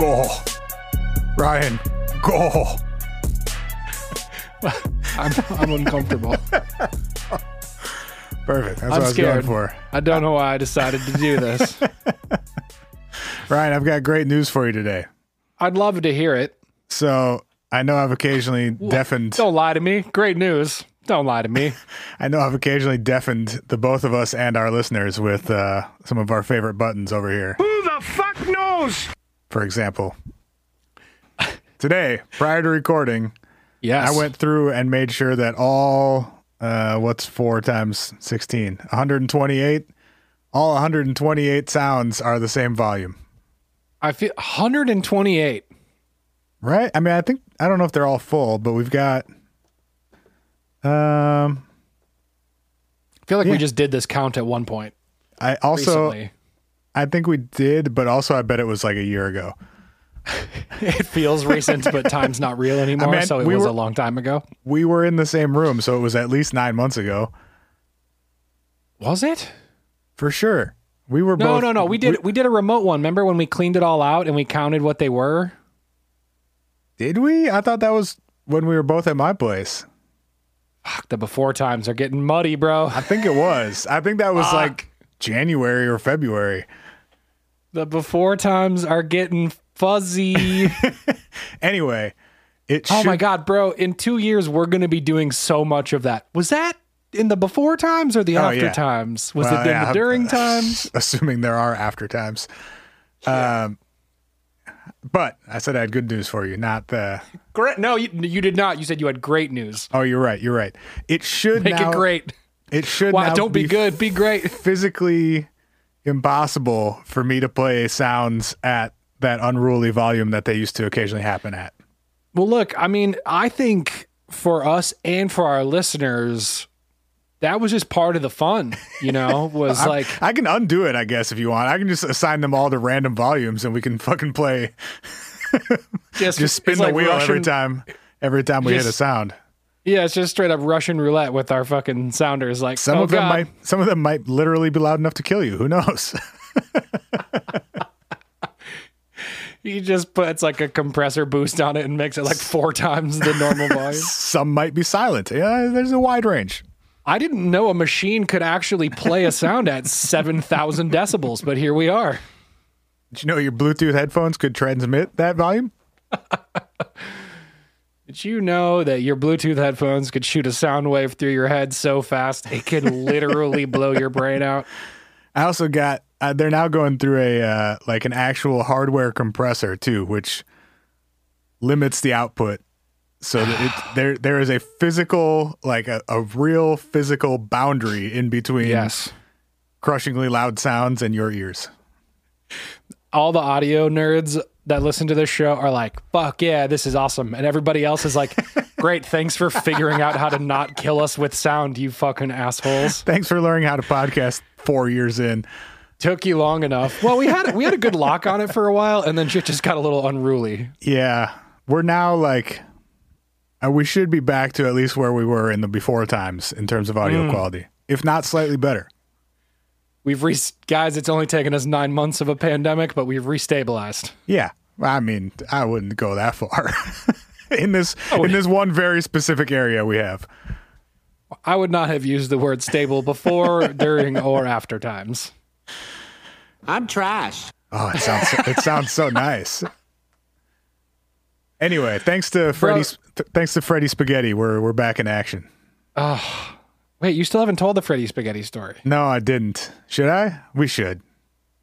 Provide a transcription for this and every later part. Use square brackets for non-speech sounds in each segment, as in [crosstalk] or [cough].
Go. Ryan, go. I'm, I'm uncomfortable. Perfect. That's I'm what I was scared. going for. I don't know why I decided to do this. [laughs] Ryan, I've got great news for you today. I'd love to hear it. So I know I've occasionally deafened. Don't lie to me. Great news. Don't lie to me. [laughs] I know I've occasionally deafened the both of us and our listeners with uh, some of our favorite buttons over here. Who the fuck knows? For example, today prior to recording, Yes. I went through and made sure that all uh, what's four times sixteen? 128. All 128 sounds are the same volume, I feel 128. right? I mean, I think I don't know if they're all full, but we've got. Um, I feel like Yeah. we just did this count at one point I also recently. I think we did, but also I bet it was like a year ago. [laughs] It feels recent, but time's not real [laughs] anymore. mean, so it we was were- a long time ago. We were in the same room, so it was at least nine months ago Was it? for sure. We were No, both. no, no. We did we did a remote one. Remember when we cleaned it all out and we counted what they were? Did we? I thought that was when we were both at my place. Fuck, the before times are getting muddy, bro. I think it was. I think that was Fuck. like January or February. The before times are getting fuzzy. [laughs] Anyway, it. oh should, my god, bro! In two years, we're gonna be doing so much of that. Was that in the before times or the Oh, after yeah. times? Was Well, it in yeah, the during [laughs] times? Assuming there are after times. Um, but I said I had good news for you, not the. Great. No, you, you did not. You said you had great news. Oh, you're right. You're right. It should Make now, it great. It should Wow, don't be good. Be great. physically impossible for me to play sounds at that unruly volume that they used to occasionally happen at. Well, look, I mean, I think for us and for our listeners, that was just part of the fun, you know, [laughs] was like, I can undo it, I guess, if you want. I can just assign them all to random volumes, and we can fucking play. [laughs] just, Just spin the like wheel every time. Every time we hit a sound, Yeah, it's just straight up Russian roulette with our fucking sounders. Like, some oh, of them God. might, some of them might literally be loud enough to kill you. Who knows? [laughs] He just puts like a compressor boost on it and makes it like four times the normal [laughs] volume. some might be silent. Yeah, there's a wide range. I didn't know a machine could actually play a sound at 7,000 decibels, but here we are. Did you know your Bluetooth headphones could transmit that volume? [laughs] Did you know that your Bluetooth headphones could shoot a sound wave through your head so fast it could literally [laughs] blow your brain out? I also got. Uh, they're now going through a uh, like an actual hardware compressor too, which limits the output. So that it, [sighs] there there is a physical, like a, a real physical boundary in between Yes. crushingly loud sounds and your ears. All the audio nerds that listen to this show are like, fuck yeah, this is awesome. And everybody else is like, [laughs] great, thanks for figuring out how to not kill us with sound, you fucking assholes. Thanks for learning how to podcast four years in. Took you long enough. Well, we had we had a good lock on it for a while, and then shit just got a little unruly. Yeah, we're now like uh, we should be back to at least where we were in the before times in terms of audio quality, if not slightly better. We've re- guys, it's only taken us nine months of a pandemic, but we've restabilized. Yeah. I mean, I wouldn't go that far. [laughs] in this Oh, in this one very specific area we have. I would not have used the word stable before, [laughs] during, or after times. I'm trash. Oh, it sounds so, it sounds so nice. Anyway, thanks to Freddie th- thanks to Freddie Spaghetti, we're we're back in action. Wait, you still haven't told the Freddy Spaghetti story. No, I didn't. Should I? We should.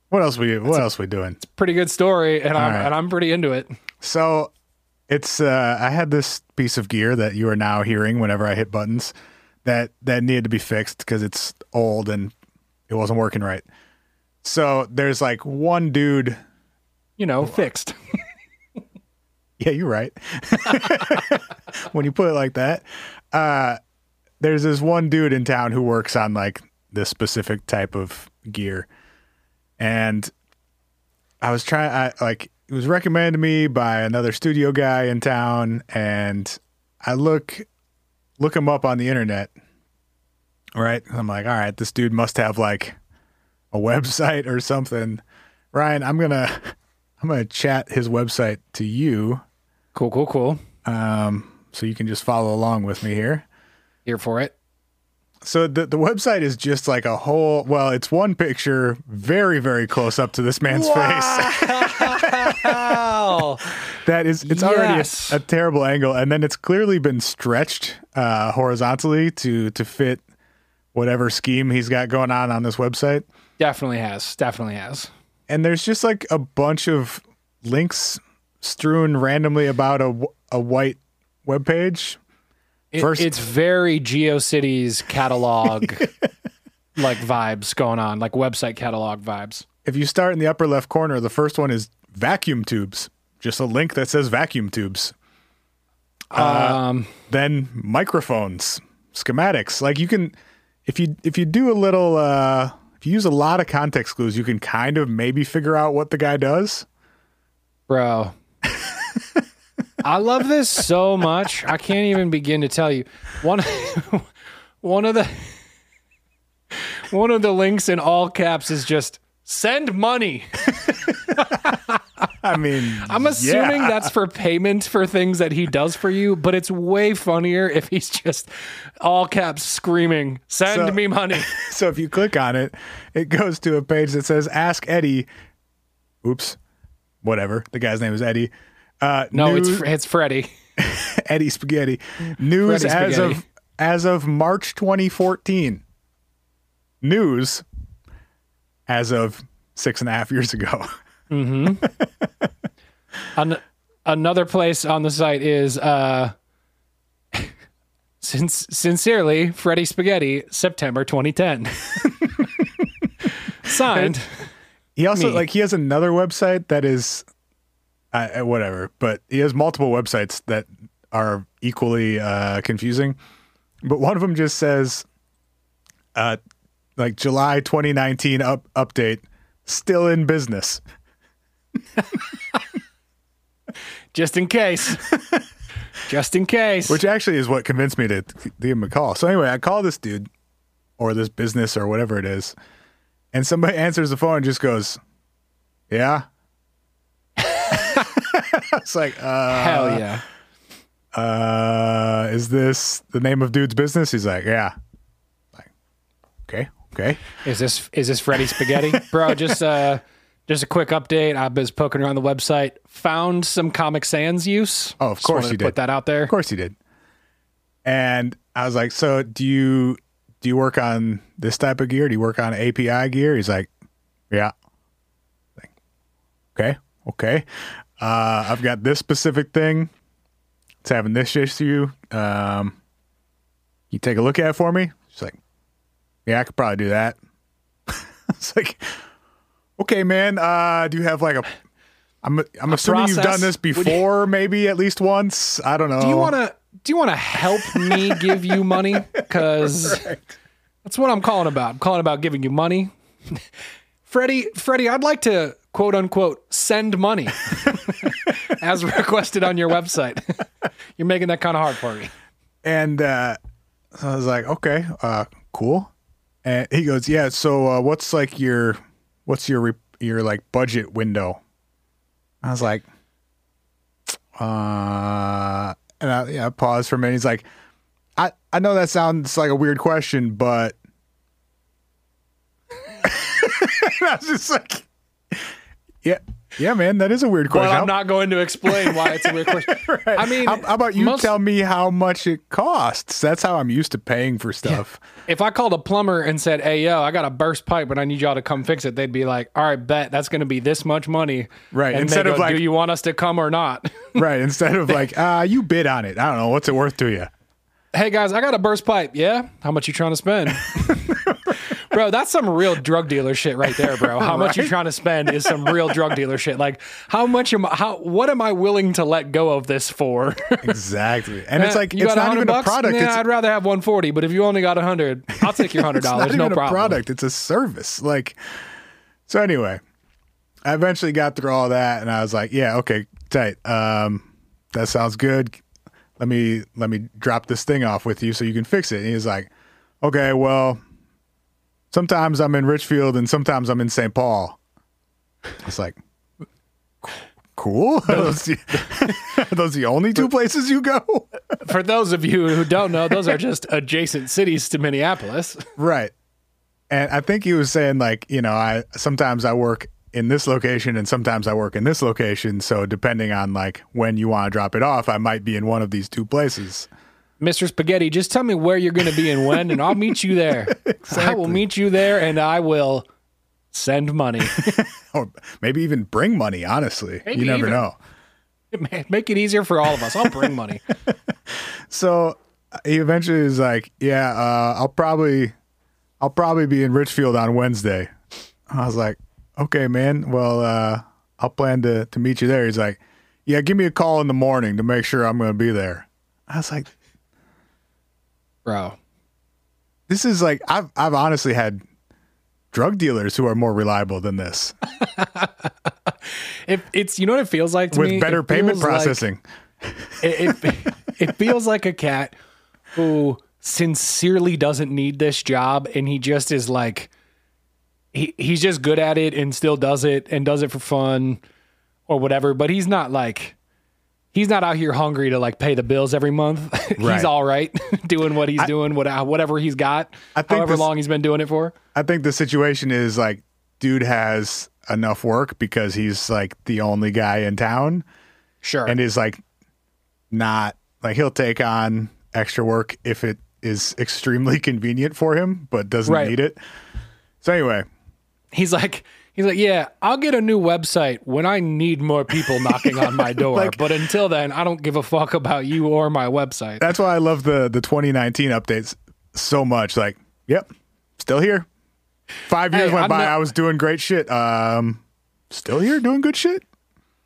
What else we what else we doing? It's a pretty good story, and I'm right. and I'm pretty into it. So it's uh I had this piece of gear that you are now hearing whenever I hit buttons that that needed to be fixed because it's old and it wasn't working right. So there's like one dude You know, fixed. [laughs] Yeah, you're right. [laughs] when you put it like that, uh, there's this one dude in town who works on like this specific type of gear, and I was trying. I like it was recommended to me by another studio guy in town, and I look look him up on the internet. Right, I'm like, all right, this dude must have like a website or something. Ryan, I'm gonna [laughs] I'm gonna chat his website to you, Cool, cool, cool. um, so you can just follow along with me here. Here for it. So the the website is just like a whole. Well, it's one picture, very very close up to this man's face. Wow. [laughs] [laughs] that is, it's already a, a terrible angle, and then it's clearly been stretched uh, horizontally to to fit whatever scheme he's got going on on this website. definitely has. Definitely has. And there's just like a bunch of links strewn randomly about a a white web page. It- First- it's very GeoCities catalog [laughs] like vibes going on, like website catalog vibes. If you start in the upper left corner, the first one is vacuum tubes. Just a link that says vacuum tubes. um, then microphones schematics like you can if you if you do a little uh if you use a lot of context clues you can kind of maybe figure out what the guy does bro. I love this so much. I can't even begin to tell you. One [laughs] one of the one of the links in all caps is just send money. [laughs] i mean I'm assuming yeah. that's for payment for things that he does for you, but it's way funnier if he's just all caps screaming, "Send So- me money." [laughs] so if you click on it it goes to a page that says ask eddie oops whatever the guy's name is eddie uh No, news- it's it's Freddie. [laughs] eddie spaghetti news Freddy as Spaghetti. of as of march 2014 news as of six and a half years ago [laughs] An- another place on the site is uh [laughs] since sincerely Freddie Spaghetti, September 2010. Signed. He also Me. like he has another website that is uh, whatever, but he has multiple websites that are equally uh, confusing. But one of them just says, uh, like July 2019 up update, still in business. Just in case. Just in case. Which actually is what convinced me to to give him a call. So anyway, I call this dude or this business or whatever it is, and somebody [laughs] answers the phone and just goes, "Yeah." [laughs] it's like, uh, Hell yeah. uh, is this the name of dude's business? He's like, yeah. Like, okay, okay. Is this is this Freddy Spaghetti? [laughs] Bro, just uh just a quick update. I was poking around the website, found some Comic Sans use. Oh, of course you to Put did. that out there. Of course he did. And I was like, so do you do you work on this type of gear? Do you work on API gear? He's like, yeah. Like, okay, okay. Uh, I've got this specific thing. It's having this issue. Um, you take a look at it for me. She's like, yeah, I could probably do that. [laughs] it's like, okay, man. Uh, do you have like a? I'm I'm assuming you've done this Would you- before, maybe at least once. I don't know. Do you want to do you want to help me give you money? [laughs] Cuz that's what I'm calling about. I'm calling about giving you money. [laughs] Freddie, Freddie, I'd like to quote unquote send money [laughs] as requested on your website. [laughs] You're making that kind of hard for me. And uh, I was like, okay, uh, cool. And he goes, yeah. So uh, what's like your what's your re- your like budget window? I was like, uh, and I, yeah, I paused for a minute. He's like, I I know that sounds like a weird question, but [laughs] [laughs] I was just like, yeah, yeah, man, that is a weird But question. I'm not going to explain why it's a weird [laughs] question. I mean, how, how about you most- tell me how much it costs? That's how I'm used to paying for stuff. if I called a plumber and said, "Hey, yo, I got a burst pipe and I need y'all to come fix it," they'd be like, "All right, bet that's going to be this much money." Right, And instead they of like- "Do you want us to come or not?" [laughs] right. Instead of like, uh, you bid on it. I don't know. What's it worth to you? hey guys, I got a burst pipe. Yeah, how much you trying to spend? Bro, that's some real drug dealer shit right there, bro. How much you're trying to spend is some real drug dealer shit. Like, how much am I, how what am I willing to let go of this for? [laughs] Exactly. And it's Eh, like, you it's not 100 even a product. Nah, I'd rather have 140, but if you only got 100, I'll take your $100. [laughs] it's no even problem. a product. It's a service. Like, so anyway, I eventually got through all that and I was like, yeah, okay, tight. Um, that sounds good. Let me, let me drop this thing off with you so you can fix it. And he was like, okay, well, sometimes I'm in Richfield and sometimes I'm in St. Paul. It's like, cool? [laughs] Are those, the, [laughs] are those the only two places you go? [laughs] For those of you who don't know, those are just adjacent cities to Minneapolis. right. And I think he was saying like, you know, I sometimes I work in this location and sometimes I work in this location. So depending on like when you want to drop it off, I might be in one of these two places. Mr. Spaghetti, just tell me where you're going to be and when, and I'll meet you there. [laughs] I will meet you there, and I will send money. [laughs] Or maybe even bring money, honestly. Maybe you never even. know. [laughs] Make it easier for all of us. I'll bring money. So he eventually was like, "Yeah, uh, I'll probably, I'll probably be in Richfield on Wednesday." I was like, "Okay, man. Well, uh, I'll plan to to meet you there." He's like, "Yeah, give me a call in the morning to make sure I'm going to be there." I was like, Bro. "This is like I've I've honestly had drug dealers who are more reliable than this [laughs] It, it's, you know what it feels like to with me? better It payment feels like- processing." it, it, [laughs] it feels like a cat who sincerely doesn't need this job and he just is like he, he's just good at it and still does it and does it for fun or whatever but he's not like he's not out here hungry to like pay the bills every month [laughs] Right. he's all right [laughs] doing what he's doing what, uh, whatever he's got I think however this- long he's been doing it for I think the situation is like, dude has enough work because he's like the only guy in town. sure and is like not like he'll take on extra work if it is extremely [laughs] convenient for him, but doesn't Right. need it. So anyway, he's like he's like yeah i'll get a new website when i need more people knocking on my [laughs] door Like- but until then i don't give a fuck about you or my website that's why I love the the 2019 updates so much. Like, yep, still here. Five years Hey, went I'm by. not- I was doing great shit. Um, still here doing good shit.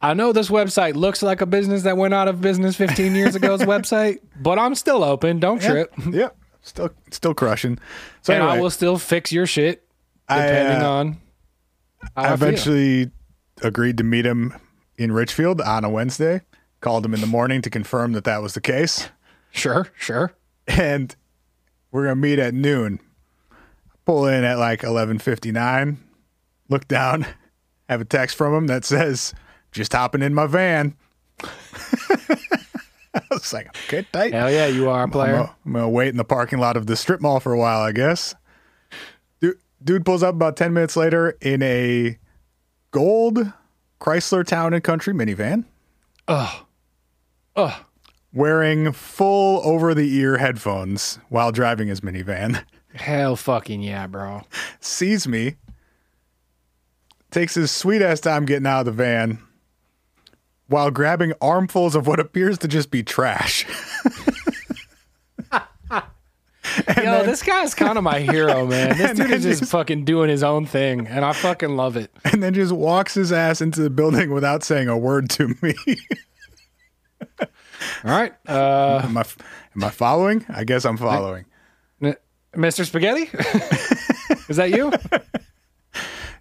i know this website looks like a business that went out of business 15 years ago's [laughs] website but i'm still open don't trip [laughs] Yep, still still crushing. So and anyway, i will still fix your shit I, depending uh, on I eventually agreed to meet him in Richfield on a Wednesday. Called him in the morning to confirm that that was the case. sure sure and we're gonna meet at noon. Pull in at like eleven fifty nine. Look down, have a text from him that says, "Just hopping in my van." [laughs] I was like, "Okay, tight." hell yeah you are a I'm player gonna, I'm gonna wait in the parking lot of the strip mall for a while, I guess. Dude, pulls up about ten minutes later in a gold Chrysler Town and Country minivan. Ugh. Ugh. Wearing full over the ear headphones while driving his minivan. hell fucking yeah bro sees me, takes his sweet ass time getting out of the van while grabbing armfuls of what appears to just be trash. [laughs] [laughs] Yo, this guy's kind of my hero, [laughs] man. This dude is just just- fucking doing his own thing, and I fucking love it. [laughs] and then just walks his ass into the building without saying a word to me. All right, uh, am, I, am I following? I guess I'm following. Mr. Spaghetti, is that you?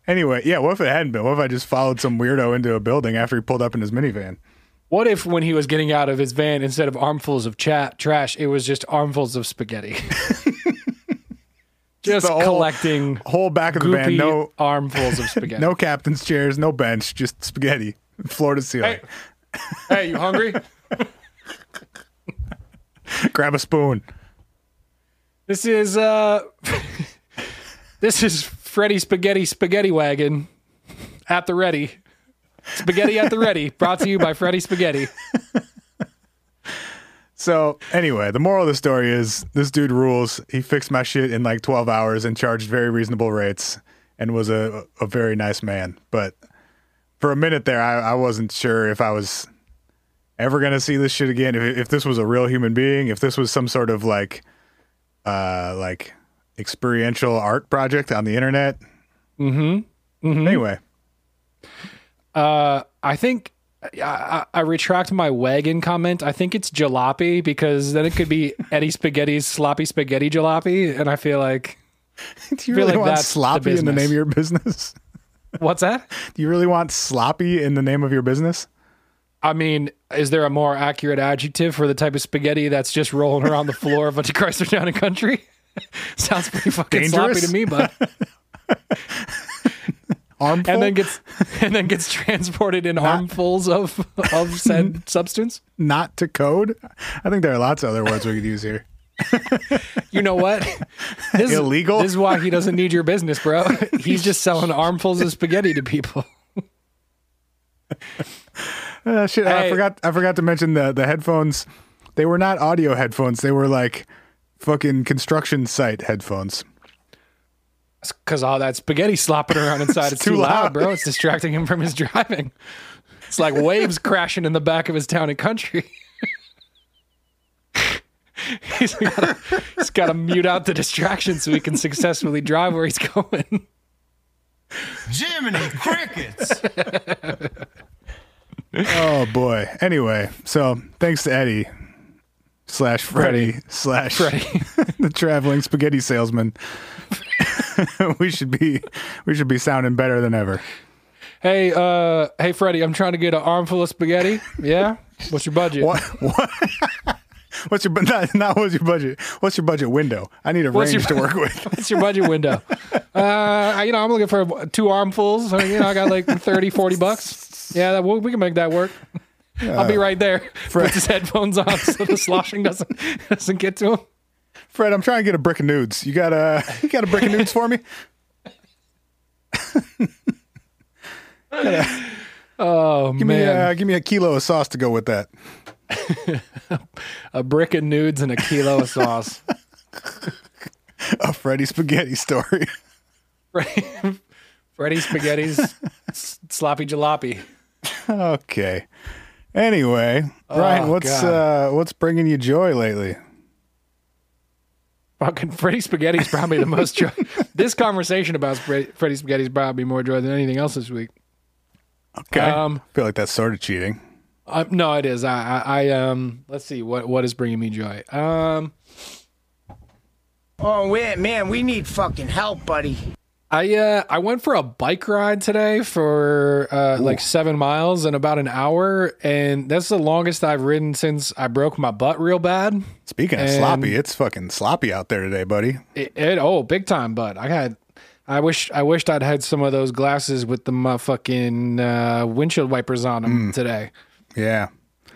Anyway, yeah, what if it hadn't been? What if I just followed some weirdo into a building after he pulled up in his minivan? What if, when he was getting out of his van, instead of armfuls of chat trash, it was just armfuls of spaghetti? [laughs] just whole- collecting Whole back of the van, no armfuls of [laughs] spaghetti. no captain's chairs, no bench, just spaghetti, floor to ceiling. Hey, hey, you hungry? [laughs] Grab a spoon. This is uh, this is Freddy Spaghetti Spaghetti Wagon at the ready. Spaghetti at the ready, brought to you by Freddy Spaghetti. So anyway, the moral of the story is this dude rules. He fixed my shit in like 12 hours and charged very reasonable rates and was a, a very nice man. But for a minute there, I, I wasn't sure if I was ever going to see this shit again. If, if this was a real human being, if this was some sort of like, uh, like experiential art project on the internet. Mm-hmm. Anyway, Uh, I think I, I, retract my wagon comment. I think it's jalopy because then it could be [laughs] Eddie Spaghetti's sloppy spaghetti jalopy, and I feel like [laughs] do you really like want that's the sloppy in the name of your business? [laughs] what's that? do you really want sloppy in the name of your business? I mean, is there a more accurate adjective for the type of spaghetti that's just rolling around the floor of a Chrysler Town and Country? Sounds pretty fucking sloppy to me, but Armful? and then gets [laughs] and then gets transported in armfuls of of [laughs] said substance. not to code. I think there are lots of other words we could use here. [laughs] You know what? This, Illegal? This is why he doesn't need your business, bro. He's just selling armfuls of spaghetti to people. Uh, shit, I forgot. I forgot to mention the the headphones. They were not audio headphones. They were like fucking construction site headphones. Because all that spaghetti slopping around [laughs] inside, it's, too, too loud, loud. bro. It's distracting him from his driving. It's like waves [laughs] crashing in the back of his town and country. [laughs] he's got he's got to mute out the distraction so he can successfully drive where he's going. Jiminy crickets! Oh boy. Anyway, so thanks to Eddie slash Freddy, slash Freddie. [laughs] the traveling spaghetti salesman. [laughs] we should be we should be sounding better than ever. Hey, uh, hey, Freddy, I'm trying to get an armful of spaghetti. Yeah, what's your budget? What? What? [laughs] What's your not, not what's your budget? What's your budget window? I need a What's range your- to work with. What's your budget window? Uh, you know, I'm looking for two armfuls. I mean, you know, I got like 30, 40 bucks. Yeah, that, we can make that work. I'll be right there. Puts his headphones on so the sloshing doesn't [laughs] doesn't get to him. Fred, I'm trying to get a brick of nudes. You got a you got a brick of nudes for me? [laughs] Oh Give me man, uh, give me a kilo of sauce to go with that. [laughs] a brick of nudes and a kilo of sauce. A Freddy spaghetti story. Freddy Spaghetti's sloppy jalopy. okay. Anyway, Brian, Oh, what's uh what's bringing you joy lately? Fucking Freddy Spaghetti's probably the most joy. [laughs] this conversation about Spre- Freddy Spaghetti's probably more joy than anything else this week. Okay. Um, I feel like that's sort of cheating. Uh, no, it is. I, I, I, um, let's see what what is bringing me joy. Um, Oh, wait, man, we need fucking help, buddy. I, uh, I went for a bike ride today for uh, like seven miles in about an hour, and that's the longest I've ridden since I broke my butt real bad. Speaking of sloppy, it's fucking sloppy out there today, buddy. It, it oh, big time butt. I had. I wish I wished I'd had some of those glasses with the motherfucking uh, windshield wipers on them today. Yeah.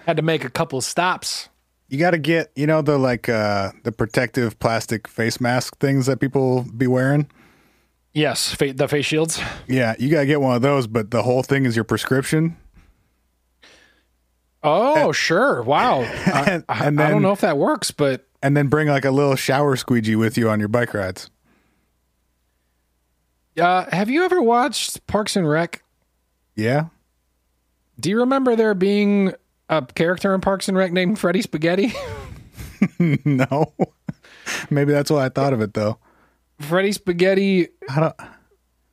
Had to make a couple stops. You got to get, you know, the like uh the protective plastic face mask things that people be wearing. Yes, fa- the face shields. Yeah, you got to get one of those, but the whole thing is your prescription. Oh, sure. Wow. [laughs] I, and- I- and I don't know if that works, but And then bring like a little shower squeegee with you on your bike rides. uh, have you ever watched Parks and Rec? Yeah. Do you remember there being a character in Parks and Rec named Freddy Spaghetti? [laughs] [laughs] no. Maybe that's why I thought of it though. Freddy Spaghetti I don't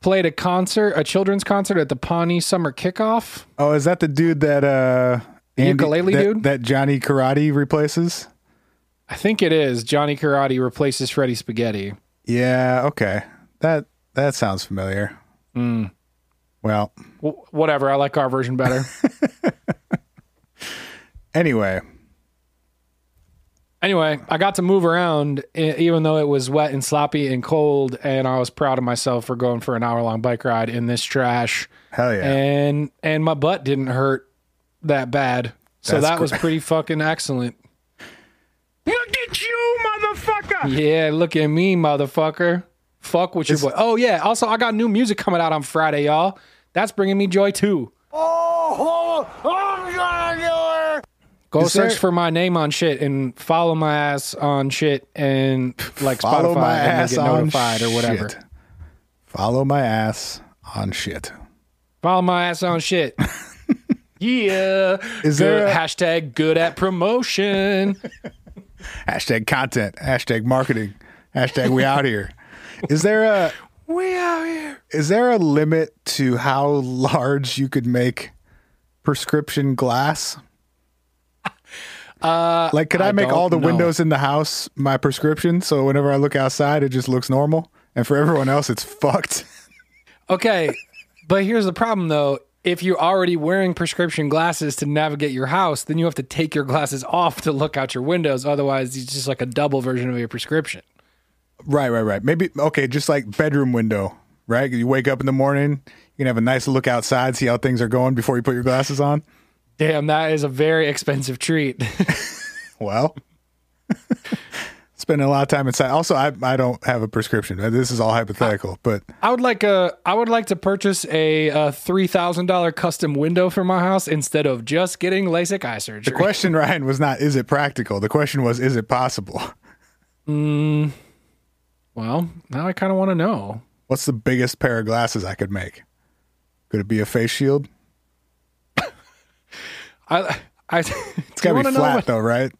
played a concert, a children's concert at the Pawnee Summer Kickoff. Oh, is that the dude that uh ukulele that, dude? that Johnny Karate replaces? I think it is. Johnny Karate replaces Freddy Spaghetti. Yeah, okay. That that sounds familiar. Hmm. Well, W- whatever. I like our version better. [laughs] anyway, anyway, I got to move around even though it was wet and sloppy and cold, and I was proud of myself for going for an hour long bike ride in this trash. hell yeah. and and my butt didn't hurt that bad. So That's that was pretty fucking excellent. Look at you, motherfucker! Yeah, look at me, motherfucker. Fuck with your boy. Oh yeah. Also, I got new music coming out on Friday, y'all. That's bringing me joy too. Oh, I'm gonna do it! Go Is search there- for my name on shit and follow my ass on shit and like Follow Spotify my and ass get on notified or whatever. shit. Follow my ass on shit. Follow my ass on shit. [laughs] yeah. Is Good- there a- hashtag good at promotion? [laughs] Hashtag content. Hashtag marketing. Hashtag we out here. Is there a [laughs] we out here. is there a limit to how large you could make prescription glass? Uh, like, could I, I make all the know. windows in the house my prescription? So whenever I look outside, it just looks normal, and for everyone else, it's fucked. [laughs] Okay, but here's the problem though. If you're already wearing prescription glasses to navigate your house, then you have to take your glasses off to look out your windows. Otherwise, it's just like a double version of your prescription. right, right, right. Maybe okay, just like bedroom window right? You wake up in the morning, you can have a nice look outside, see how things are going before you put your glasses on. Damn, that is a very expensive treat. [laughs] Well, [laughs] spending a lot of time inside. Also, I I don't have a prescription. This is all hypothetical, but I would like a I would like to purchase a, a three thousand dollar custom window for my house instead of just getting LASIK eye surgery. the question, Ryan, was not is it practical. The question was is it possible. Mm, well, now I kind of want to know. What's the biggest pair of glasses I could make? Could it be a face shield? I I [laughs] It's got to be know flat what, though, right?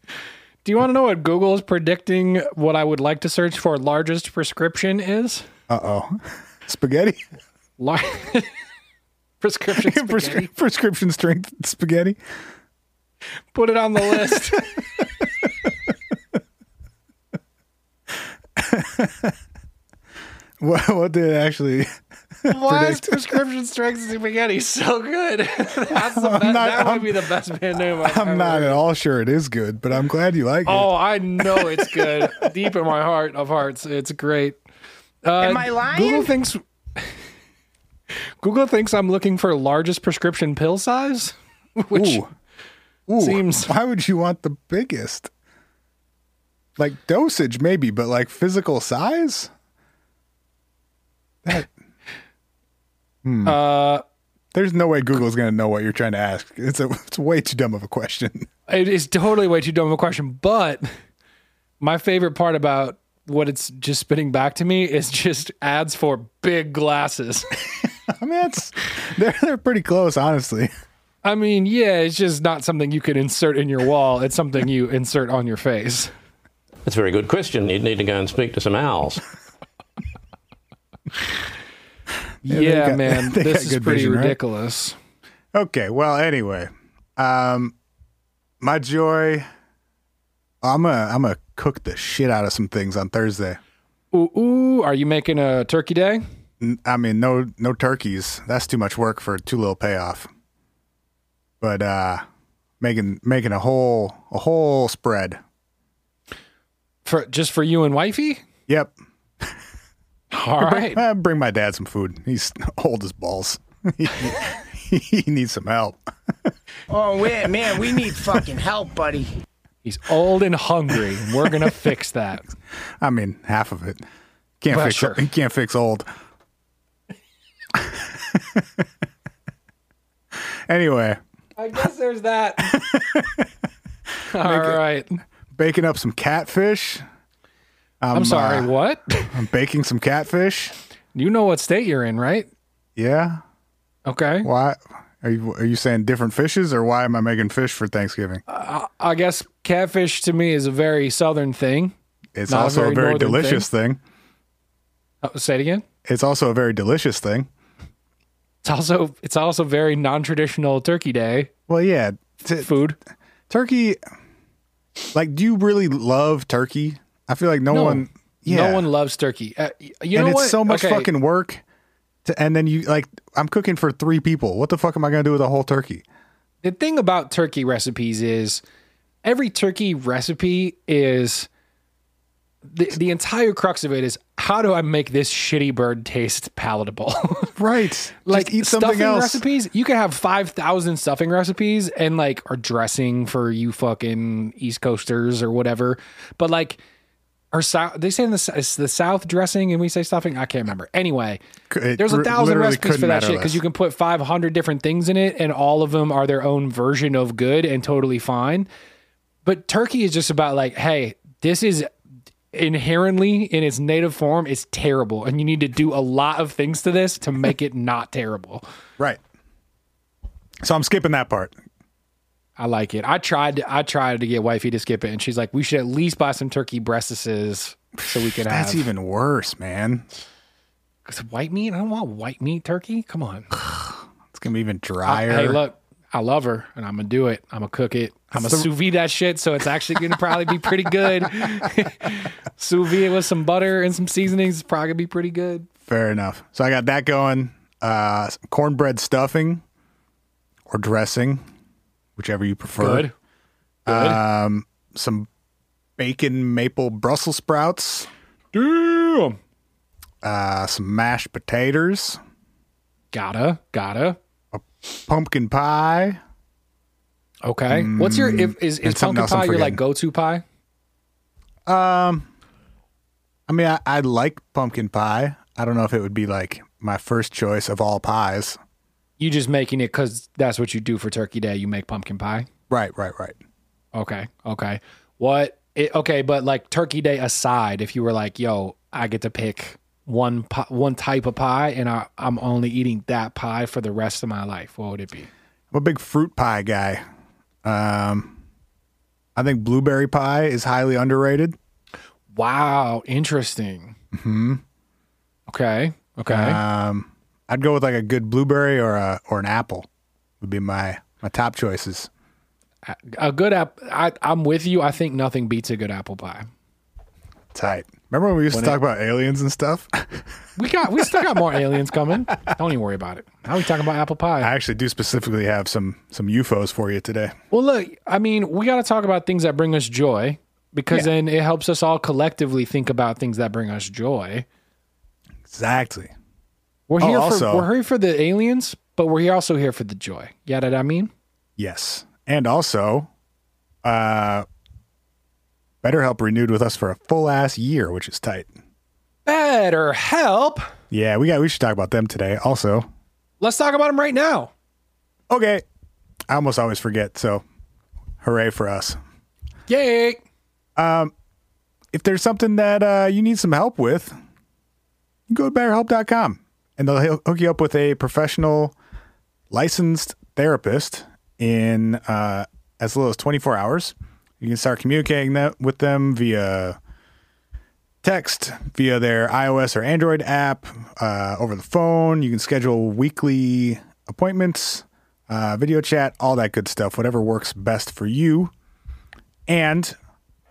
Do you want to know what Google is predicting? What I would like to search for largest prescription is Uh oh, spaghetti. Lar- [laughs] prescription [laughs] spaghetti. Prescri- prescription strength spaghetti. Put it on the list. What, what did it actually? [laughs] Why is Predict. prescription strength spaghetti so good? [laughs] That's the best, not- that I'm- would be the best band name I've I'm ever not heard. at all sure it is good, but I'm glad you like it. Oh, I know it's good. [laughs] Deep in my heart of hearts, it's great. Uh, Am I lying? Google thinks Google thinks I'm looking for largest prescription pill size, which Ooh. Ooh, seems- Why would you want the biggest? Like dosage, maybe, but like physical size. That uh, there's no way Google's gonna know what you're trying to ask. It's a it's way too dumb of a question. [laughs] it is totally way too dumb of a question. But my favorite part about what it's just spitting back to me is just ads for big glasses. [laughs] I mean, that's they're they're pretty close, honestly. I mean, yeah, it's just not something you could insert in your wall. It's something you insert on your face. That's a very good question. You'd need to go and speak to some owls. [laughs] Yeah, got- man, [laughs] this is pretty vision, right? ridiculous. Okay, well, anyway, um, my joy. I'm gonna I'm gonna cook the shit out of some things on Thursday. Ooh, ooh, are you making a turkey day? I mean, no no turkeys. That's too much work for too little payoff. But uh, making making a whole a whole spread. For just for you and wifey? Yep. [laughs] All right. Uh, bring my dad some food. He's [laughs] old as balls. [laughs] he, he needs some help. [laughs] Oh, wait, man, we need fucking help, buddy. He's old and hungry. We're gonna fix that. I mean, half of it. Can't Well, fix sure. you can't fix old. anyway, I guess there's that. All right. baking up some catfish. I'm sorry, uh, what? [laughs] I'm baking some catfish. You know what state you're in, right? Yeah. Okay. Why are you are you saying different fishes or why am I making fish for Thanksgiving? I guess catfish to me is a very southern thing. It's a also a very very, northern delicious thing. Oh, say it again. It's also a very delicious thing. It's also it's also very non-traditional turkey day Well, yeah, t- food. turkey. Like, do you really love turkey? I feel like no, No. one. Yeah, No one loves turkey. Uh, you and know it's what? so much Okay, fucking work. To, and then you like, I'm cooking for three people. What the fuck am I gonna do with a whole turkey? the thing about turkey recipes is every turkey recipe is the, the entire crux of it is how do I make this shitty bird taste palatable? [laughs] Right. like Just eat something stuffing else. recipes, you can have five thousand stuffing recipes and like or dressing for you fucking East Coasters or whatever. But like or they say in the it's the South dressing and we say stuffing. I can't remember. Anyway, It there's a thousand recipes for that shit because you can put 500 different things in it and all of them are their own version of good and totally fine. But turkey is just about like, hey, this is inherently in its native form is terrible and you need to do a lot of things to this to make it not terrible. Right. So I'm skipping that part. I like it. I tried I tried to get wifey to skip it and she's like, we should at least buy some turkey breastises so we can have That's have even worse, man. 'Cause white meat. I don't want white meat turkey. Come on. [sighs] It's gonna be even I- drier. hey, look, I love her, and I'm gonna do it. I'm gonna cook it. I'm gonna the- sous vide that shit, so it's actually gonna probably be pretty good. [laughs] sous vide with some butter and some seasonings is probably gonna be pretty good. Fair enough. So I got that going. Uh, cornbread stuffing or dressing, whichever you prefer. Good. Good. Some bacon maple Brussels sprouts. Damn. uh, some mashed potatoes, Gotta, gotta. A pumpkin pie. Okay. What's your if, is is pumpkin pie your like go to pie? Um, I mean, I, I like pumpkin pie. I don't know if it would be like my first choice of all pies. You just making it because that's what you do for Turkey Day. You make pumpkin pie. Right, right, right. Okay. Okay. What? It, okay, but like Turkey Day aside, if you were like, "Yo, I get to pick one one type of pie, and I, I'm only eating that pie for the rest of my life," what would it be? I'm a big fruit pie guy. Um, I think blueberry pie is highly underrated. Wow, interesting. Hmm. Okay. Okay. Um, I'd go with like a good blueberry or a or an apple would be my my top choices. a good apple. I'm with you. I think nothing beats a good apple pie. Tight. Remember when we used to talk about aliens and stuff? [laughs] We got. We still got more aliens coming. Don't even worry about it. Now we talking about apple pie. I actually do specifically have some some UFOs for you today. Well, look, I mean, we got to talk about things that bring us joy because Yeah. then it helps us all collectively think about things that bring us joy. Exactly. We're Oh, here also- for we're here for the aliens, but we're here also here for the joy. Yeah, that I mean. Yes. And also, uh, BetterHelp renewed with us for a full ass year, which is tight. Better help. Yeah, we got. We should talk about them today. Also, Let's talk about them right now. okay. I almost always forget. So, hooray for us! Yay! If there's something that uh, you need some help with, go to BetterHelp.com, and they'll hook you up with a professional, licensed therapist in uh, as little as 24 hours. You can start communicating that with them via text, via their iOS or Android app, uh, over the phone. You can schedule weekly appointments, uh, video chat, all that good stuff, whatever works best for you. And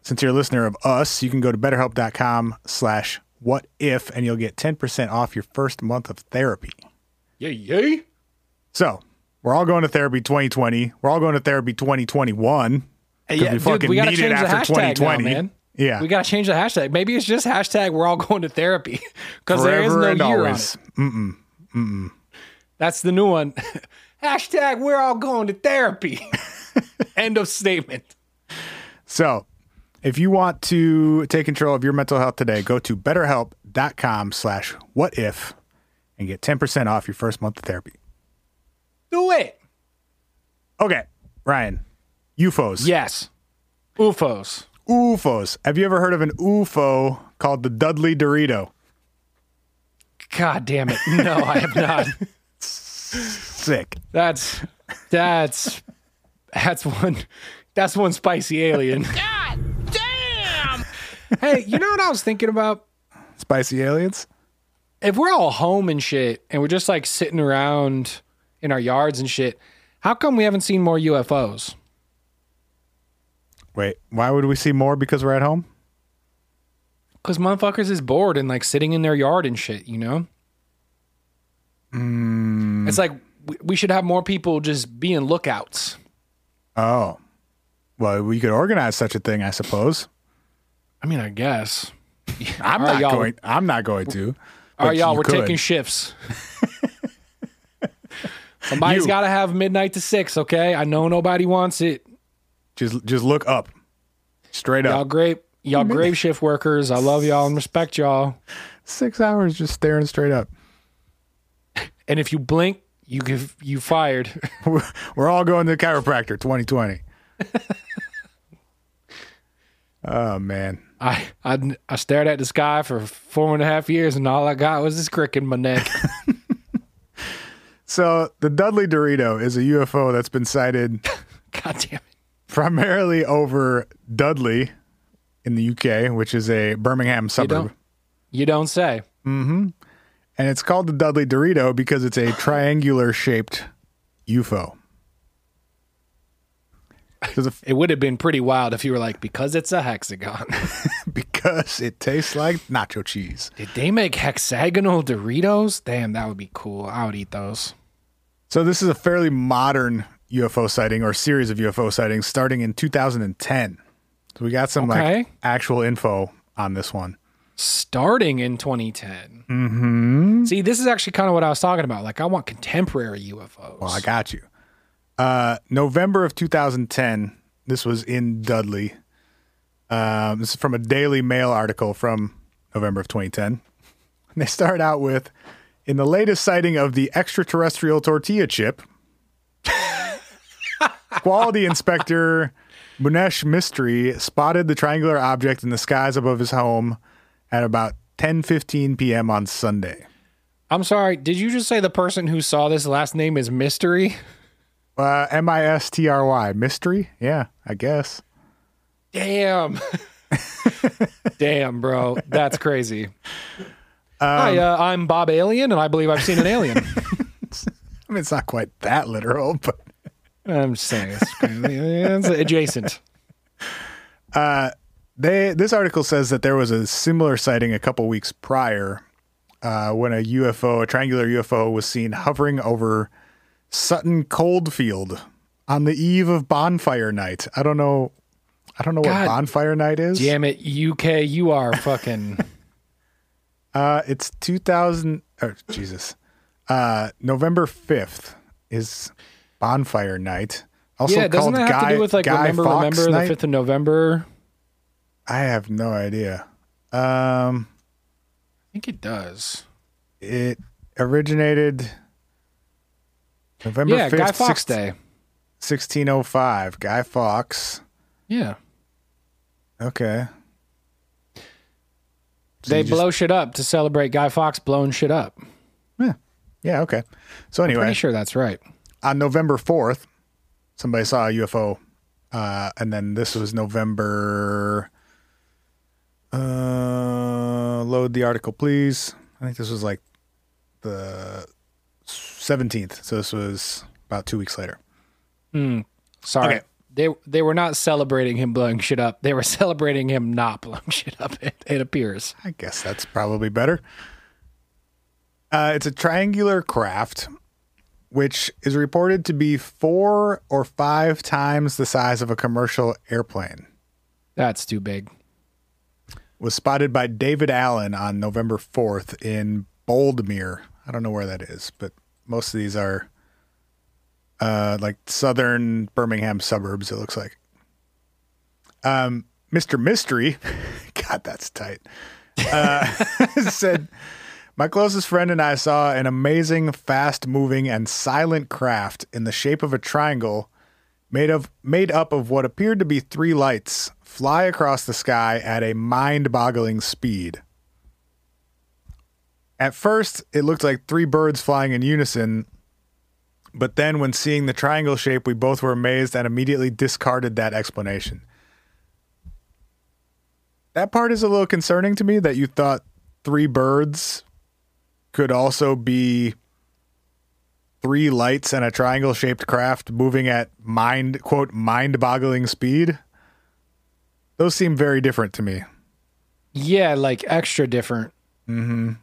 since you're a listener of us, you can go to betterhelp.com slash what if, and you'll get 10% off your first month of therapy. Yay! Yay! So we're all going to therapy 2020. We're all going to therapy 2021. Yeah, we fucking we gotta need it change the after hashtag 2020. now, man. Yeah. we gotta change the hashtag. Maybe it's just hashtag We're all going to therapy because there is no and year always. on it. That's the new one. [laughs] hashtag We're all going to therapy. [laughs] End of statement. So if you want to take control of your mental health today, go to betterhelp.com slash what if and get 10% off your first month of therapy. Do it. Okay, Ryan, UFOs. Yes. UFOs. UFOs. Have you ever heard of an UFO called the Dudley Dorito? God damn it. No, I have not. [laughs] Sick. That's that's that's one that's one spicy alien. Hey, you know what I was thinking about? Spicy aliens? If we're all home and shit and we're just like sitting around in our yards and shit, how come we haven't seen more UFOs? Wait, why would we see more because we're at home? Because motherfuckers is bored and like sitting in their yard and shit, you know? Mm. It's like we- we should have more people just being lookouts. Oh. Well, we could organize such a thing, I suppose. I mean, I guess. [laughs] I'm right, not y'all. going I'm not going to. All right, y'all, we're could. taking shifts. [laughs] Somebody's got to have midnight to six, okay? I know nobody wants it. Just just look up. Straight Y'all up. great, y'all grave shift workers. I love y'all and respect y'all. Six hours just staring straight up. And if you blink, you give you fired. We're, [laughs] we're all going to the chiropractor 2020. Oh man. I, I I stared at the sky for four and a half years, and all I got was this crick in my neck. [laughs] So the Dudley Dorito is a UFO that's been sighted [laughs] God damn it! primarily over Dudley in the UK, which is a Birmingham You suburb. don't you don't say. Mm-hmm. And it's called the Dudley Dorito because it's a triangular shaped UFO. Because It would have been pretty wild if you were like, because it's a hexagon. [laughs] because it tastes like nacho cheese. Did they make hexagonal Doritos? Damn, that would be cool. I would eat those. So this is a fairly modern UFO sighting or series of UFO sightings starting in 2010. So we got some Okay. like actual info on this one. Starting in 2010. Mm-hmm. See, this is actually kind of what I was talking about. Like, I want contemporary UFOs. Well, I got you. Uh, November of 2010. This was in Dudley. Um, this is from a Daily Mail article from November of 2010. And they start out with In the latest sighting of the extraterrestrial tortilla chip, [laughs] quality inspector Munesh Mistry spotted the triangular object in the skies above his home at about 10:15 p.m. on Sunday. I'm sorry. Did you just say the person who saw this last name is Mystery? [laughs] Uh, M I S T R Y. Mystery? Yeah, I guess. Damn. [laughs] Damn, bro. That's crazy. Hi, uh, I'm Bob Alien, and I believe I've seen an alien. [laughs] I mean, it's not quite that literal, but I'm just saying it's, it's adjacent. they this article says that there was a similar sighting a couple weeks prior uh, when a UFO, a triangular UFO, was seen hovering over Sutton Coldfield on the eve of bonfire night. I don't know. I don't know God what bonfire night is. Damn it, UK, you are fucking. [laughs] Uh, it's 2000. Oh Jesus, uh, November 5th is bonfire night. Also yeah, doesn't called that have Guy, to do with like Guy remember, Fawkes remember night? the fifth of November? I have no idea. Um, I think it does. it originated November yeah, 5th, Guy Fawkes six- Day. 1605. Guy Fawkes. Yeah, Okay. So they you just- blow shit up to celebrate Guy Fawkes blowing shit up. Yeah, Yeah, okay. So anyway, Pretty sure that's right. on November 4th, somebody saw a UFO. Uh, and then this was November. Uh, load the article, please. I think this was like the 17th. So this was about two weeks later. Sorry. Okay. They they were not celebrating him blowing shit up. They were [laughs] celebrating him not blowing [laughs] shit up. It, it appears. I guess that's probably better. Uh, it's a triangular craft, which is reported to be four or five times the size of a commercial airplane. That's too big. Was spotted by David Allen on November 4th in Boldmere. I don't know where that is, but most of these are uh, like southern Birmingham suburbs, it looks like. Um, Mr. Mystery, [laughs] God, that's tight, uh, [laughs] said, My closest friend and I saw an amazing, fast moving, and silent craft in the shape of a triangle made of made up of what appeared to be three lights fly across the sky at a mind-boggling speed. At first, it looked like three birds flying in unison, but then when seeing the triangle shape, we both were amazed and immediately discarded that explanation. That part is a little concerning to me that you thought three birds could also be three lights and a triangle shaped craft moving at mind quote mind boggling speed. Those seem very different to me. Yeah, like extra different. Mm-hmm.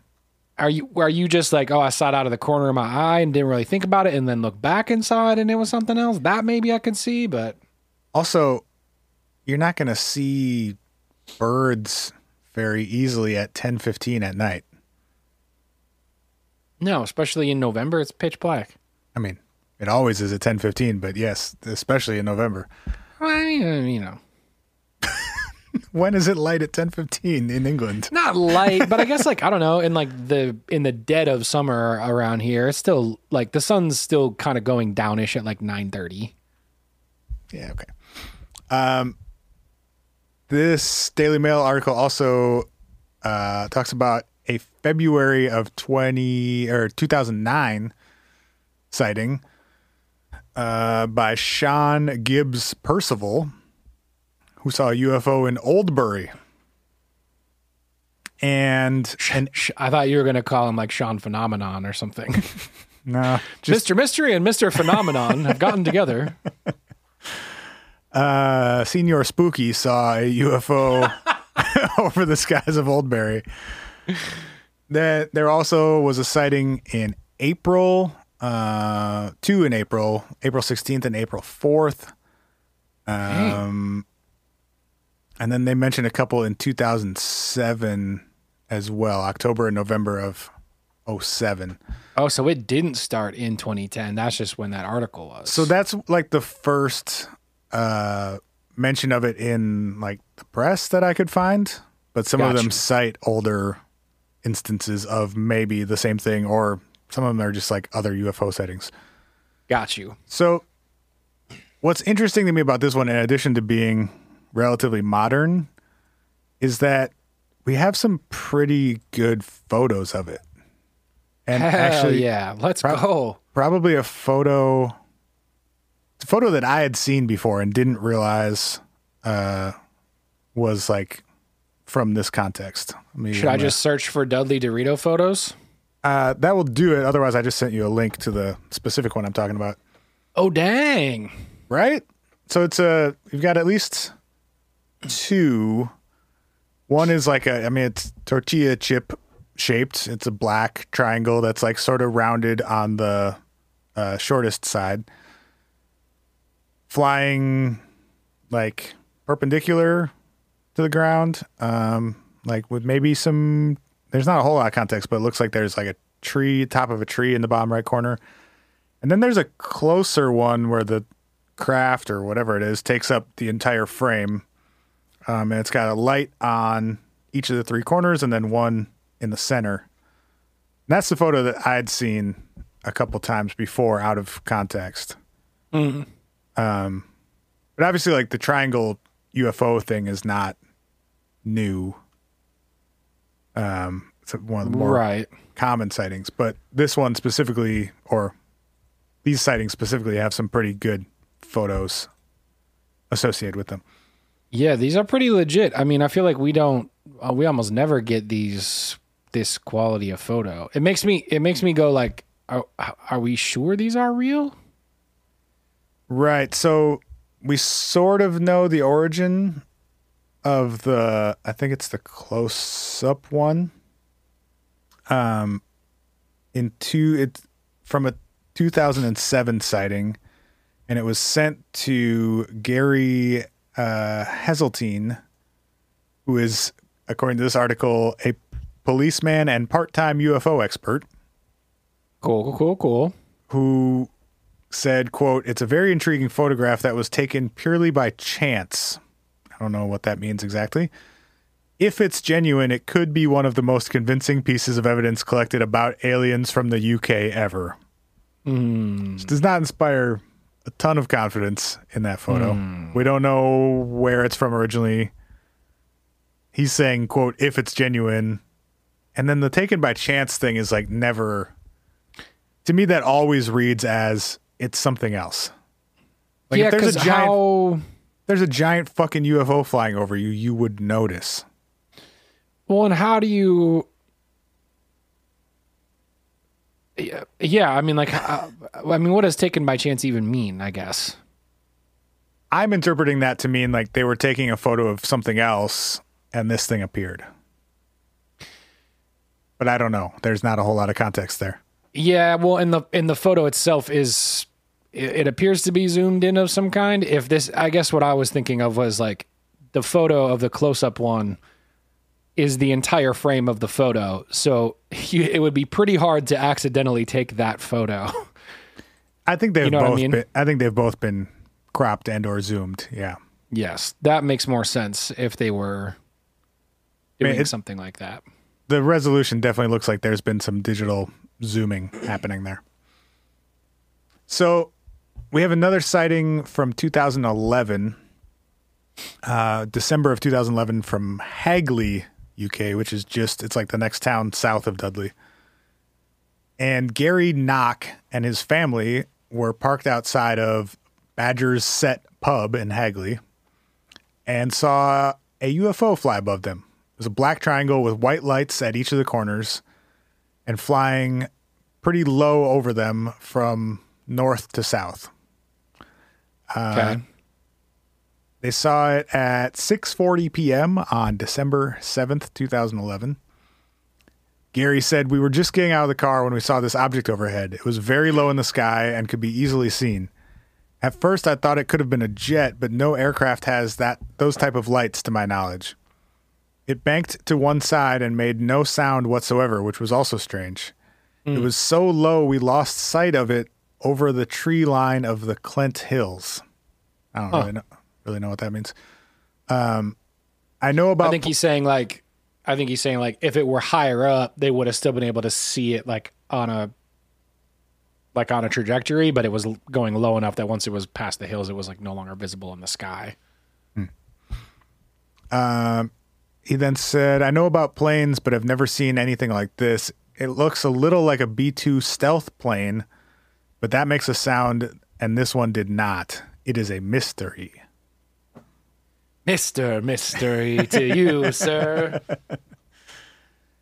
Are you are you just like, oh, I saw it out of the corner of my eye and didn't really think about it, and then look back and saw it and it was something else? That maybe I could see, but Also, you're not going to see birds very easily at 10:15 at night. no, especially in November, it's pitch black. I mean, it always is at 10:15, but yes, especially in November. Well, I mean, you know, [laughs] When is it light at 10:15 in England? not light, but I guess like I don't know, in like the in the dead of summer around here, it's still like the sun's still kind of going downish at like nine thirty. Yeah, okay. Um, this Daily Mail article also uh, talks about a February of 20 or 2009 sighting uh, by Sean Gibbs Percival, who saw a UFO in Oldbury. And an, Sh- I thought you were gonna call him like Sean Phenomenon or something. [laughs] no, [laughs] Mr. Mystery and Mr. Phenomenon have gotten together. [laughs] uh, Senior Spooky saw a UFO over the skies of Oldbury. That there also was a sighting in April, uh, two in April, April 16th and April 4th. Um, and then they mentioned a couple in 2007 as well, October and November of 07. Oh, so it didn't start in 2010. That's just when that article was. So that's like the first uh, mention of it in like the press that I could find, but some of them cite older instances of maybe the same thing, or some of them are just like other UFO sightings. got you. So, what's interesting to me about this one, in addition to being relatively modern, is that we have some pretty good photos of it. And Hell actually, yeah, let's prob- go. probably a photo, a photo that I had seen before and didn't realize uh, was like from this context. Let me- Should I just search for Dudley Dorito photos? Uh, that will do it. Otherwise, I just sent you a link to the specific one I'm talking about. Oh dang! right? So it's a you've got at least two. One is like a I mean it's tortilla chip shaped. It's a black triangle that's like sort of rounded on the uh, shortest side. Flying like perpendicular to the ground, um, like with maybe some. There's not a whole lot of context, but it looks like there's like a tree, top of a tree in the bottom right corner. And then there's a closer one where the craft or whatever it is takes up the entire frame. Um, and it's got a light on each of the three corners and then one in the center. And that's the photo that I'd seen a couple times before out of context. Um, but obviously, like the triangle UFO thing is not new. Um, it's one of the more Right. common sightings, but this one specifically, or these sightings specifically, have some pretty good photos associated with them. Yeah, these are pretty legit. I mean, I feel like we don't, uh, we almost never get these this quality of photo. It makes me, it makes me go like, are, are we sure these are real? Right. So we sort of know the origin of the, I think it's the close up one. Um, in two, it's from a 2007 sighting, and it was sent to Gary uh, Heseltine, who is, according to this article, a policeman and part time UFO expert Cool, cool, cool, cool. who said, quote, it's a very intriguing photograph that was taken purely by chance. I don't know what that means exactly. If it's genuine, it could be one of the most convincing pieces of evidence collected about aliens from the UK ever. Which does not inspire a ton of confidence in that photo. Hmm. We don't know where it's from originally. He's saying, quote, if it's genuine. And then the taken by chance thing is like never to me that always reads as it's something else. Like yeah, if there's a giant how? there's a giant fucking UFO flying over you, you would notice. Well, and how do you? Yeah, yeah. I mean, like, uh, I mean, what does taken by chance even mean? I guess. I'm interpreting that to mean like they were taking a photo of something else and this thing appeared. But I don't know. There's not a whole lot of context there. Yeah, well, in the in the photo itself is it, it appears to be zoomed in of some kind. If this, I guess, what I was thinking of was like the photo of the close up one is the entire frame of the photo, so [laughs] you, it would be pretty hard to accidentally take that photo. [laughs] I think they've know what I both mean? been I think they've both been cropped and or zoomed. Yeah. yes, that makes more sense if they were doing it- something like that. the resolution definitely looks like there's been some digital zooming happening there. So we have another sighting from 2011, uh, December of 2011 from Hagley, UK, which is just, it's like the next town south of Dudley. And Gary Knock and his family were parked outside of Badger's Set Pub in Hagley and saw a UFO fly above them. It was a black triangle with white lights at each of the corners and flying pretty low over them from north to south. Okay. Uh, They saw it at 6:40 p.m. on December 7th, 2011. Gary said, "We were just getting out of the car when we saw this object overhead. It was very low in the sky and could be easily seen. At first, I thought it could have been a jet, but no aircraft has that those type of lights to my knowledge. It banked to one side and made no sound whatsoever, which was also strange. Hmm. It was so low we lost sight of it over the tree line of the Clent Hills. I don't really know really know what that means. Um, I know about I think he's saying like, I think he's saying like, if it were higher up, they would have still been able to see it like on a, like on a trajectory, but it was going low enough that once it was past the hills, it was like no longer visible in the sky. He then said, I know about planes, but I've never seen anything like this. It looks a little like a B 2 stealth plane, but that makes a sound, and this one did not. It is a mystery. Mister Mystery to you, sir.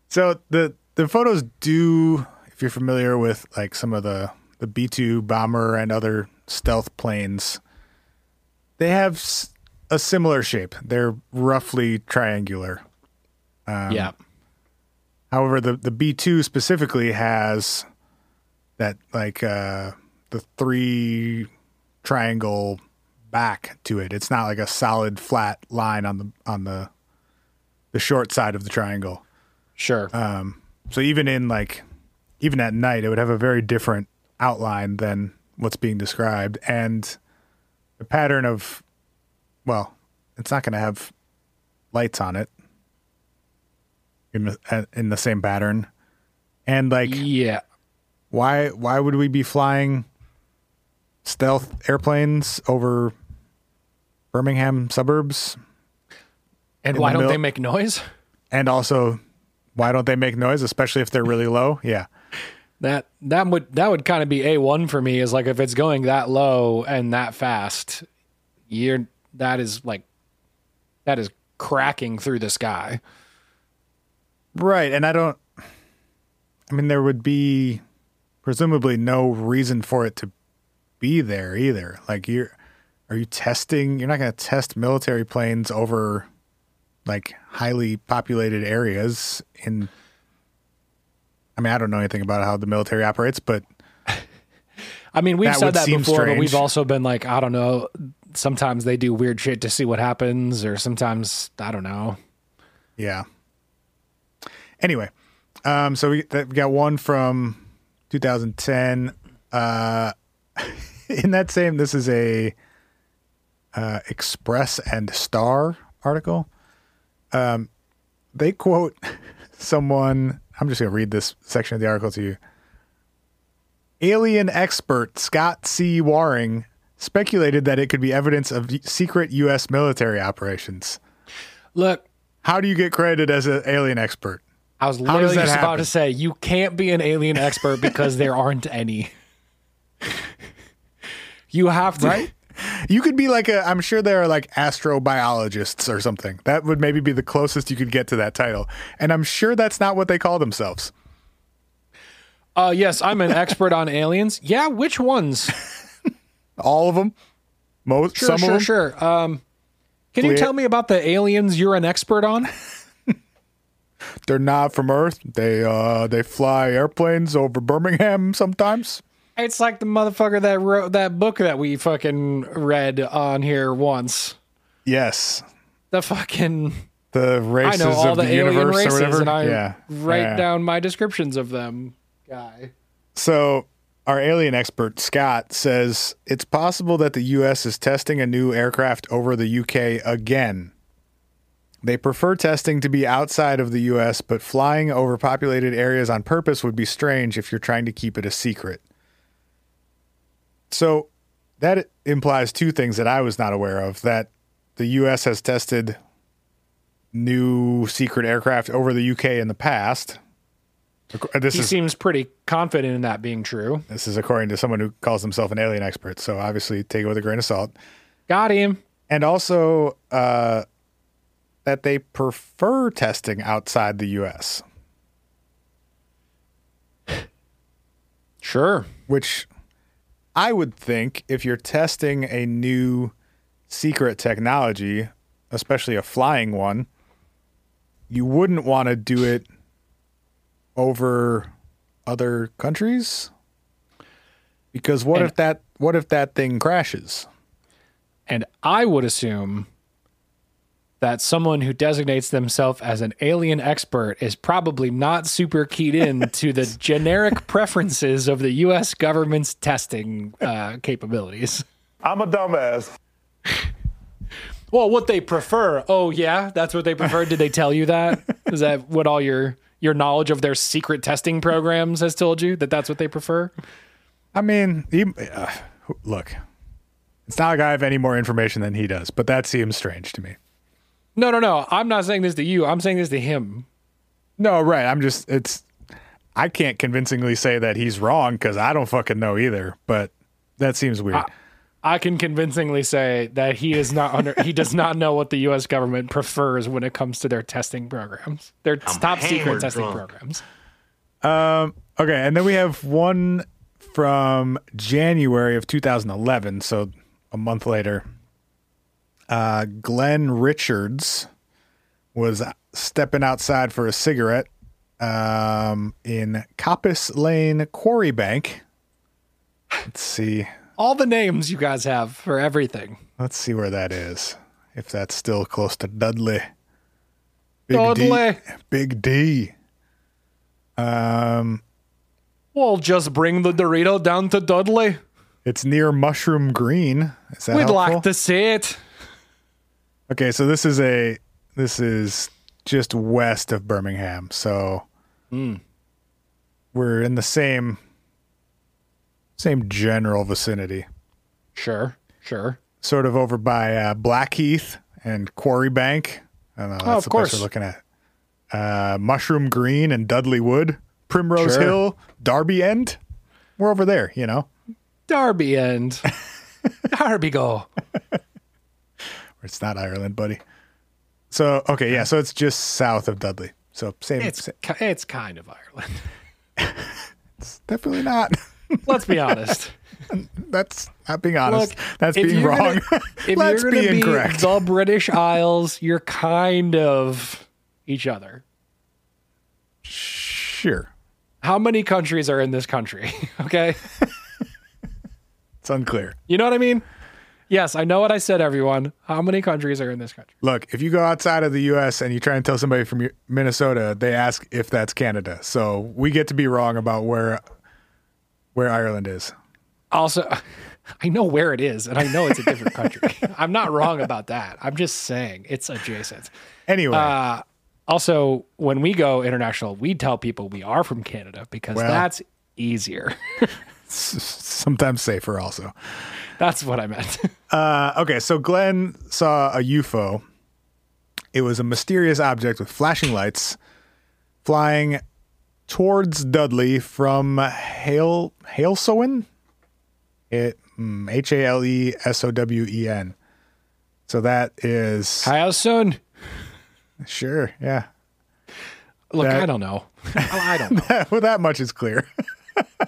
So the the photos do, if you're familiar with like some of the the B two bomber and other stealth planes, they have a similar shape. They're roughly triangular. yeah. However, the the B two specifically has that like uh, the three triangle back to it. It's not like a solid flat line on the on the the short side of the triangle. Sure. So even in like even at night, it would have a very different outline than what's being described, and the pattern of well, it's not going to have lights on it in the, uh, in the same pattern, and like yeah. why why would we be flying stealth airplanes over Birmingham suburbs? And why the don't they make noise? And also, why don't they make noise, especially if they're really low? Yeah. That that would that would kind of be a one for me. Is like if it's going that low and that fast, you're that is like that is cracking through the sky. Right. And I don't, I mean, there would be presumably no reason for it to be there either. Like, you're, are you testing? You're not going to test military planes over like highly populated areas in, I mean, I don't know anything about how the military operates, but I mean, we've That said that before, but we've also been like, I don't know. Sometimes they do weird shit to see what happens, or sometimes I don't know. Yeah. Anyway, um, so we, that, we got one from 2010. Uh, [laughs] in that same, this is a uh, Express and Star article. Um, they quote [laughs] someone. I'm just going to read this section of the article to you. Alien expert Scott C. Waring speculated that it could be evidence of secret U.S. military operations. Look, How do you get credited as an alien expert? I was literally just about to say you can't be an alien expert because there [laughs] aren't any. You have to. Right? You could be like a. I'm sure there are like astrobiologists or something. That would maybe be the closest you could get to that title. And I'm sure that's not what they call themselves. Uh, yes, I'm an expert on aliens. Yeah, which ones? [laughs] All of them. Most. Sure, some sure, of them. sure. Um, can you tell me about the aliens you're an expert on? [laughs] They're not from Earth. They uh they fly airplanes over Birmingham sometimes. It's like the motherfucker that wrote that book that we fucking read on here once. Yes. The fucking The races I know all of the, the, alien universe races, or whatever. and I yeah. write Yeah. down my descriptions of them. Guy. So, our alien expert, Scott, says it's possible that the U.S. is testing a new aircraft over the U.K. again. They prefer testing to be outside of the U.S., but flying over populated areas on purpose would be strange if you're trying to keep it a secret. So, that implies two things that I was not aware of that the U.S. has tested new secret aircraft over the U.K. in the past. This He is seems pretty confident in that being true. this is according to someone who calls himself an alien expert. So obviously take it with a grain of salt. Got him. And also uh, that they prefer testing outside the US, Sure. which I would think if you're testing a new secret technology, especially a flying one, you wouldn't want to do it over other countries. Because what And- if that what if that thing crashes? And I would assume that someone who designates themselves as an alien expert is probably not super keyed in [laughs] to the generic preferences of the U.S. government's testing uh, capabilities. I'm a dumbass. [laughs] Well, what they prefer. Oh, yeah, that's what they prefer. Did they tell you that? Is that [laughs] what all your your knowledge of their secret testing programs has told you that that's what they prefer? I mean, he, uh, look, it's not like I have any more information than he does, but that seems strange to me. No, no, no. I'm not saying this to you. I'm saying this to him. No, right. I'm just, it's, I can't convincingly say that he's wrong because I don't fucking know either, but that seems weird. I can convincingly say that he is not under. he does not know what the U.S. government prefers when it comes to their testing programs. Their top secret hammered testing drunk. programs. Um okay, and then we have one from January of 2011, so a month later. Uh, Glenn Richards was stepping outside for a cigarette um, in Coppice Lane Quarry Bank. Let's see. All the names you guys have for everything. Let's see where that is. If that's still close to Dudley. Big Dudley. D. Big D. Um, we'll just bring the Dorito down to Dudley. It's near Mushroom Green. Is that We'd helpful? like to see it. Okay, so this is a this is just west of Birmingham. So we're in the same same general vicinity. Sure, sure. Sort of over by uh, Blackheath and Quarry Bank. I don't know. That's Oh, of the course. place we're looking at. Uh, Mushroom Green and Dudley Wood, Primrose Sure. Hill, Derby End. We're over there, you know. Derby end. [laughs] Derby go. It's not Ireland, buddy. So okay, yeah. So it's just south of Dudley. So same. It's sa- ki- it's kind of Ireland. [laughs] definitely not. [laughs] Let's be honest. [laughs] That's not being honest. Look, That's being wrong. gonna- If Let's you're be gonna be the British Isles, you're kind of each other. sure. How many countries are in this country? Okay. It's unclear. You know what I mean? Yes, I know what I said, everyone. How many countries are in this country? Look, if you go outside of the U.S. and you try and tell somebody from Minnesota, they ask if that's Canada. So we get to be wrong about where where Ireland is. Also, [laughs] I know where it is, and I know it's a different [laughs] country. I'm not wrong about that. I'm just saying it's adjacent. Anyway, Uh, also, when we go international, we tell people we are from Canada because Well. that's easier. [laughs] sometimes safer also. That's what I meant. [laughs] Uh, okay, so Glenn saw a UFO. It was a mysterious object with flashing lights flying towards Dudley from Hale Halesowen. It mm, H A L E S O W E N. So that is soon? sure, yeah. Look, That- I don't know. [laughs] I don't know. well, that much is clear.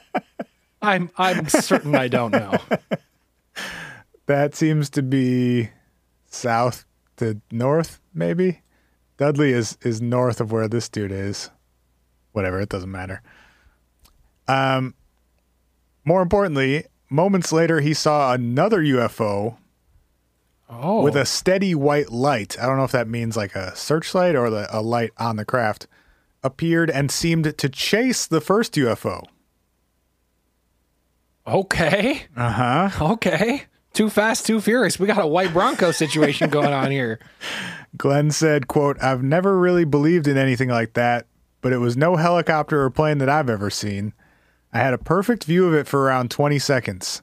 [laughs] I'm I'm certain I don't know. That seems to be south to north, maybe. Dudley is is north of where this dude is. Whatever, it doesn't matter. Um more importantly, moments later he saw another UFO Oh, with a steady white light. I don't know if that means like a searchlight or the, a light on the craft appeared and seemed to chase the first UFO. okay. Uh huh. Okay. Too fast, too furious. We got a white Bronco situation going on here. [laughs] Glenn said, quote, I've never really believed in anything like that, but it was no helicopter or plane that I've ever seen. I had a perfect view of it for around 20 seconds.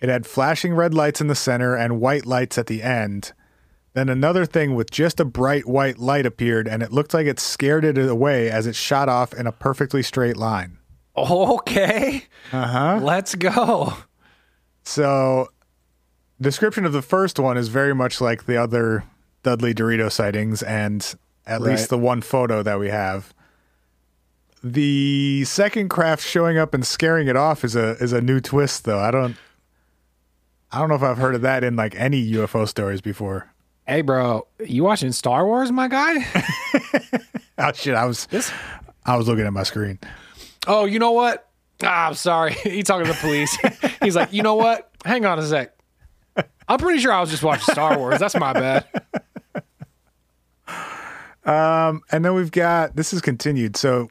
It had flashing red lights in the center and white lights at the end. Then another thing with just a bright white light appeared, and it looked like it scared it away as it shot off in a perfectly straight line. Okay. Uh huh. Let's go. So, description of the first one is very much like the other Dudley Dorito sightings, and at Right. least the one photo that we have. The second craft showing up and scaring it off is a is a new twist, though. I don't, I don't know if I've heard of that in like any UFO stories before. Hey, bro, you watching Star Wars, my guy? [laughs] [laughs] Oh shit! I was This. I was looking at my screen. Oh, you know what? Ah, I'm sorry. [laughs] He talking to the police. He's like, you know what? Hang on a sec. I'm pretty sure I was just watching Star Wars. That's my bad. [laughs] Um, and then we've got this is continued. So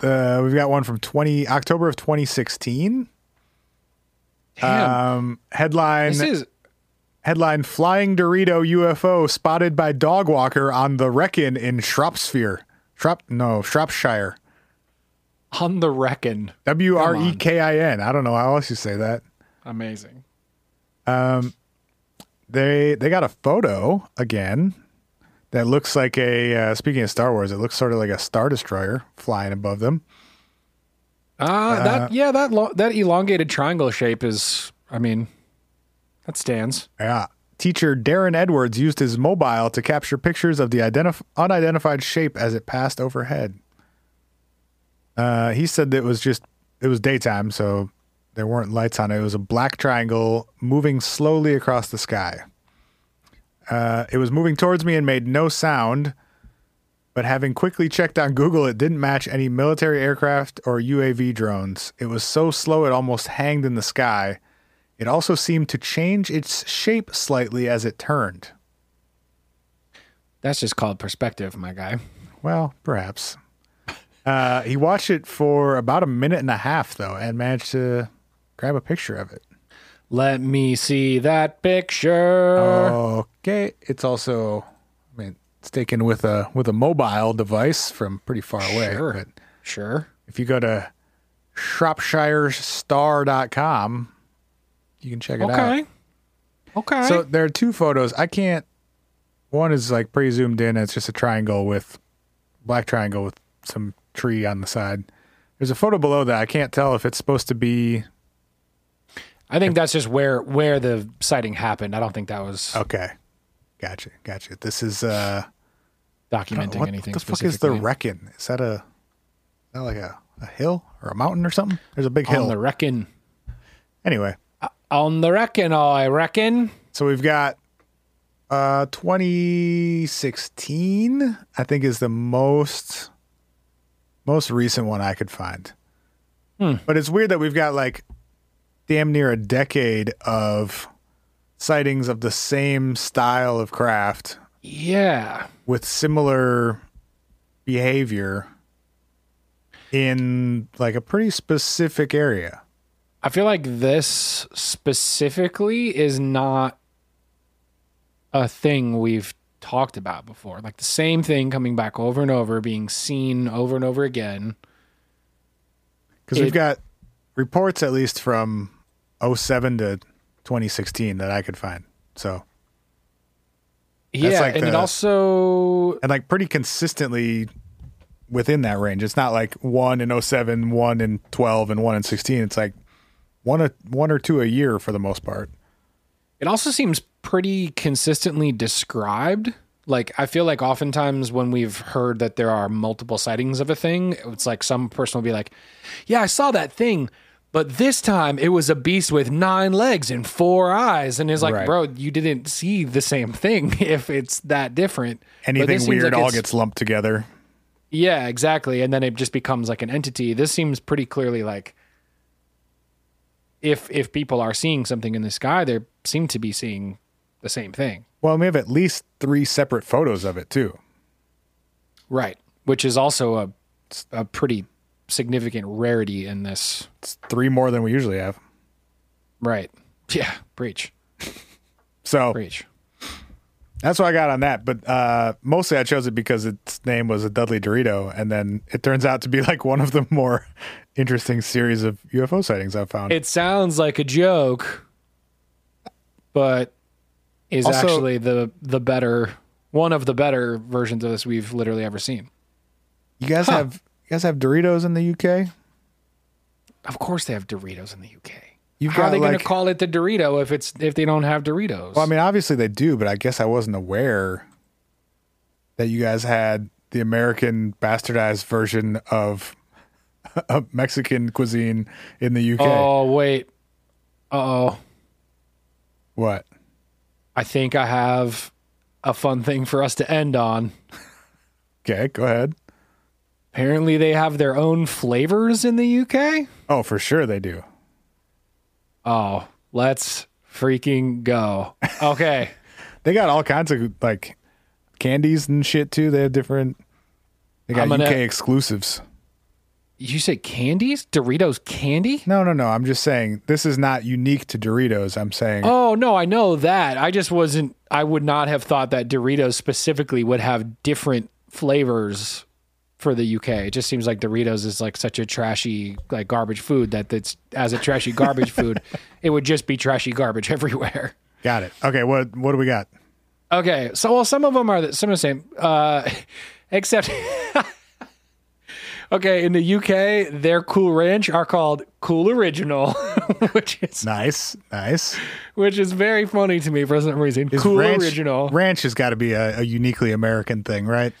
uh, we've got one from twenty October of twenty sixteen. Damn. Um, headline this is headline: Flying Dorito UFO spotted by dog walker on the Wrekin in Shropshire. Shrop no Shropshire. on the reckon. W R E K I N. I don't know how else you say that. Amazing. They they got a photo again that looks like a. Uh, speaking of Star Wars, it looks sort of like a star destroyer flying above them. Uh, that yeah, that lo- that elongated triangle shape is. I mean, that stands. Yeah. Teacher Darren Edwards used his mobile to capture pictures of the identif- unidentified shape as it passed overhead. Uh, he said that it was just it was daytime, so there weren't lights on it. It was a black triangle moving slowly across the sky. Uh, it was moving towards me and made no sound, but having quickly checked on Google, it didn't match any military aircraft or UAV drones. It was so slow it almost hanged in the sky. It also seemed to change its shape slightly as it turned. That's just called perspective, my guy. Well, perhaps. Uh, he watched it for about a minute and a half, though, and managed to grab a picture of it. Let me see that picture. Okay, it's also, I mean, it's taken with a with a mobile device from pretty far away. Sure. But Sure. if you go to shropshirestar.com, you can check it out. Okay. Okay. So there are two photos. I can't. One is like pretty zoomed in. It's just a triangle with black triangle with some tree on the side. There's a photo below that. I can't tell if it's supposed to be I think that's just where where the sighting happened. I don't think that was okay. Gotcha, gotcha. This is uh, documenting what anything What the fuck is the. Wrekin? Is that a is that like a, a hill or a mountain or something? There's a big on hill. the reckon. anyway, On the reckon, I reckon. so we've got uh 2016. I think is the most most recent one I could find. Hmm. But it's weird that we've got like damn near a decade of sightings of the same style of craft Yeah. with similar behavior in like a pretty specific area. I feel like this specifically is not a thing we've talked about before. Like the same thing coming back over and over, being seen over and over again. Because we've got reports at least from 07 to 2016 that I could find. So, yeah, like and it also and like pretty consistently within that range. It's not like one in 07, one in 12, and one in 16. It's like one, a, one or two a year for the most part. It also seems pretty consistently described. Like I feel like oftentimes when we've heard that there are multiple sightings of a thing, it's like some person will be like, "Yeah, I saw that thing, but this time it was a beast with nine legs and four eyes." And it's like, Right. "Bro, you didn't see the same thing [laughs] if it's that different." Anything weird like all gets lumped together. Yeah, exactly. And then it just becomes like an entity. This seems pretty clearly like if if people are seeing something in the sky, they seem to be seeing the same thing. Well, we have at least three separate photos of it too. Right. Which is also a a pretty significant rarity in this. It's three more than we usually have. Right. Yeah. Preach. So Preach. That's what I got on that. But uh, mostly I chose it because its name was a Dudley Dorito. And then it turns out to be like one of the more [laughs] interesting series of UFO sightings I've found. It sounds like a joke, but is Also- actually the the better one of the better versions of this we've literally ever seen. you guys have you guys have Doritos in the UK? Of course, they have Doritos in the UK. You've How are they going like- to call it the Dorito if it's if they don't have Doritos? Well, I mean, obviously they do, but I guess I wasn't aware that you guys had the American bastardized version of [laughs] of Mexican cuisine in the UK. oh wait, uh oh, What? I think I have a fun thing for us to end on. [laughs] Okay, go ahead. Apparently, they have their own flavors in the UK. Oh, for sure they do. Oh, let's freaking go. Okay. [laughs] They got all kinds of like candies and shit too. They have different. They got gonna- UK exclusives. You say candies? Doritos candy? No, no, no. I'm just saying this is not unique to Doritos. I'm saying Oh no, I know that. I just wasn't. I would not have thought that Doritos specifically would have different flavors for the UK. It just seems like Doritos is like such a trashy, like garbage food that it's as a trashy garbage [laughs] food, it would just be trashy garbage [laughs] everywhere. got it. Okay, what what do we got? Okay, so well, some of them are the, some of the same, uh, [laughs] except. okay, in the UK, their Cool Ranch are called Cool Original, which is Nice, nice. which is very funny to me for some reason. Is cool ranch, Original. Ranch has got to be a, a uniquely American thing, right?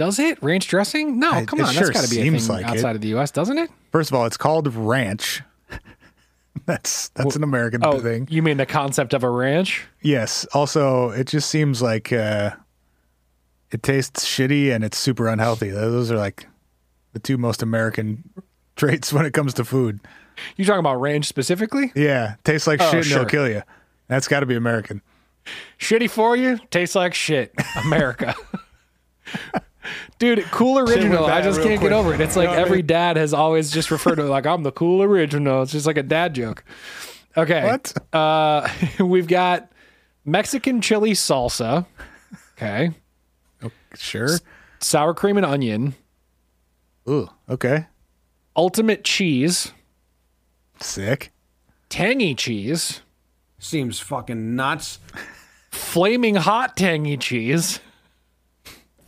Does it ranch dressing? No, I- come on, sure that's got to be a thing like outside it. of the U.S., doesn't it? First of all, it's called ranch. [laughs] that's that's an American Oh, thing. you mean the concept of a ranch? Yes. Also, it just seems like uh, it tastes shitty and it's super unhealthy. Those are like the two most American [laughs] traits when it comes to food. You talking about ranch specifically? Yeah, tastes like Oh, shit and sure. it'll kill you. That's got to be American. Shitty for you, tastes like shit. [laughs] America. Dude, cool original. I just can't quick. get over it. It's like You know what I every mean? dad has always just referred to it like I'm the cool original. It's just like a dad joke. Okay. What? Uh, [laughs] we've got Mexican chili salsa. Okay. Sure. Sour cream and onion. Ooh. Okay. Ultimate cheese. Sick. Tangy cheese. Seems fucking nuts. Flaming hot tangy cheese.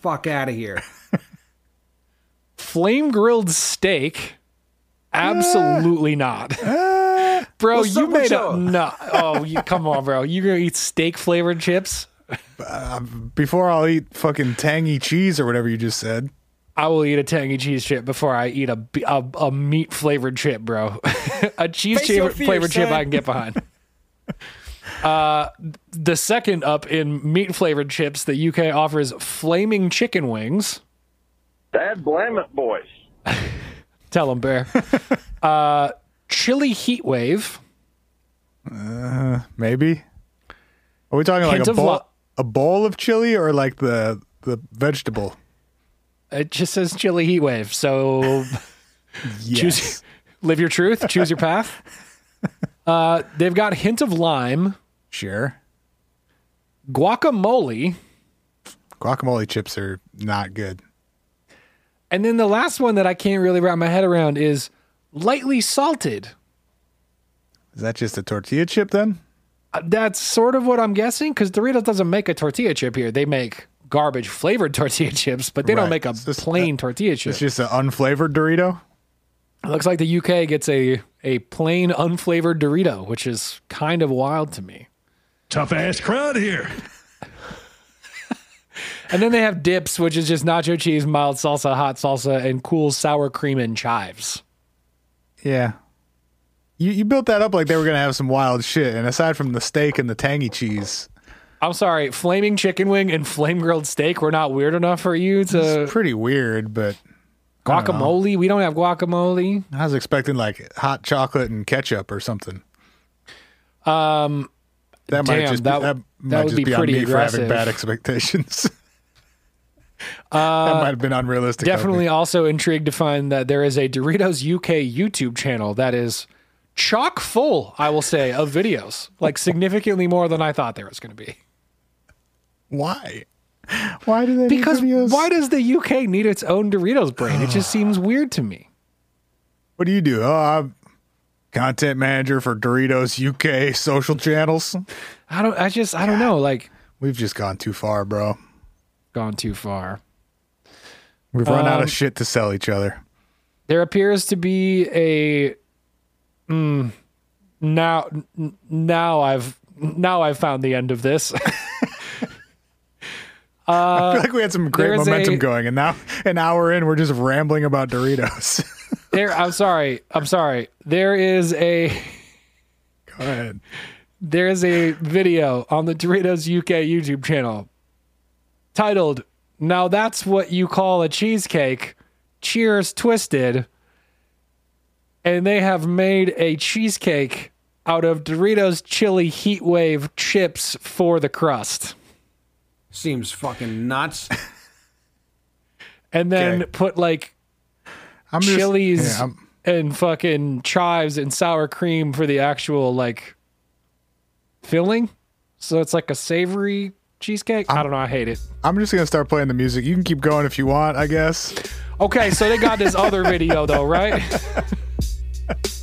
Fuck out of here. [laughs] Flame grilled steak. Absolutely not. Uh, [laughs] bro, What's you made up. No. Oh, you, come on, bro. You're going to eat steak flavored chips? Uh, before I'll eat fucking tangy cheese or whatever you just said. I will eat a tangy cheese chip before I eat a a meat flavored chip, bro. [laughs] a cheese chip flavored chip. I can get behind. Uh, the second up in meat flavored chips, that UK offers flaming chicken wings. Dad, blame it, boys. [laughs] Tell them, Bear. [laughs] uh, chili heat wave. Maybe. Are we talking like a of bowl, lo- a bowl of chili or like the the vegetable? It just says chili heat wave. So [laughs] Yes. choose, live your truth, choose your path. Uh, they've got hint of lime, Sure. guacamole, Guacamole chips are not good. and then the last one that I can't really wrap my head around is lightly salted. Is that just a tortilla chip then? Uh, That's sort of what I'm guessing because Doritos doesn't make a tortilla chip here. They make garbage flavored [laughs] tortilla chips, but they don't Right. make a It's just- plain tortilla chip. It's just an unflavored Dorito. It looks like the UK gets a a plain unflavored Dorito, which is kind of wild to me. Tough ass crowd here. And then they have dips, which is just nacho cheese, mild salsa, hot salsa, and cool sour cream and chives. Yeah. You you built that up like they were gonna have some wild shit, and aside from the steak and the tangy cheese, I'm sorry, flaming chicken wing and flame grilled steak were not weird enough for you to it's pretty weird. But guacamole. We don't have guacamole. I was expecting like hot chocolate and ketchup or something. Um, That might Damn, just that- be, that, that might would just be be, on pretty me for having aggressive. bad expectations. [laughs] that might have been unrealistic. Uh, definitely also intrigued to find that there is a Doritos UK YouTube channel that is chock full, I will say, of videos, like significantly more than I thought there was going to be. Why? [laughs] Why do they Because why does the UK need its own Doritos brand? It just [sighs] seems weird to me. What do you do? Oh, I'm content manager for Doritos UK social channels. I don't. I just. I don't know. Like, We've just gone too far, bro. gone too far. We've run out Um, of shit to sell each other. There appears to be a. Mm, now, now I've now I've found the end of this. [laughs] I feel like we had some great uh, momentum a- going, and now an hour in, we're just rambling about Doritos. [laughs] there. I'm sorry. I'm sorry. There is a. Go ahead. There's a video on the Doritos UK YouTube channel titled Now That's What You Call a Cheesecake. Cheers Twisted. And they have made a cheesecake out of Doritos chili heat wave chips for the crust. Seems fucking nuts. [laughs] and then Okay. put like I'm just- chilies yeah, I'm- and fucking chives and sour cream for the actual like filling. So it's like a savory cheesecake. I don't know. I hate it. I'm just gonna start playing the music. You can keep going if you want, I guess. Okay, so they got this other [laughs] video though, right? [laughs]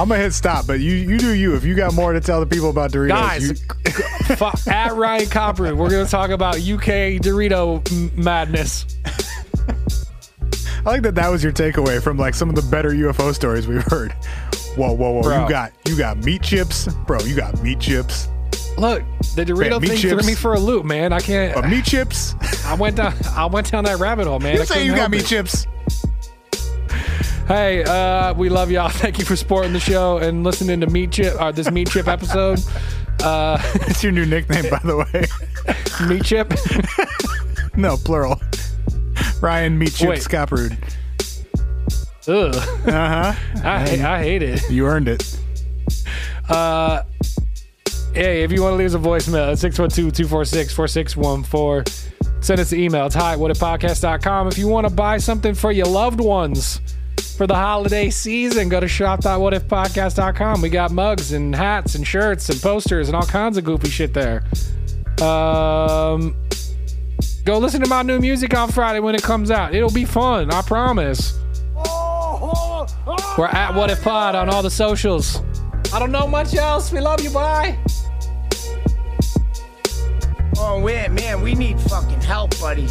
I'm gonna hit stop, but you you do you. If you got more to tell the people about Doritos, Guys, you, [laughs] at Ryan Copper, we're gonna talk about UK Dorito madness. [laughs] I like that that was your takeaway from like some of the better UFO stories we've heard. Whoa, whoa, whoa! Bro. You got you got meat chips, bro. You got meat chips, Look, the Dorito meat thing threw chips. me for a loop, man. I can't. but meat chips. I went down. I went down that rabbit hole, man. You say you got meat it. chips. Hey, uh, we love y'all. [laughs] Thank you for supporting the show and listening to Meat Chip, or this Meat Chip episode. [laughs] Uh, It's your new nickname, by the way. [laughs] meat Chip. no, plural. Ryan Meat Chip Wait. Ugh, Uh huh. I, hate- I hate it. You earned it. Uh, Hey, if you want to leave us a voicemail, it's 612-246-4614. Send us an email. It's hi at. If you want to buy something for your loved ones for the holiday season, go to shop.whatifpodcast.com. We got mugs and hats and shirts and posters and all kinds of goofy shit there. Um, go listen to my new music on Friday when it comes out. It'll be fun. I promise. We're at What If Pod on all the socials. I don't know much else. We love you. Bye. Oh, wait, man, we need fucking help, buddy.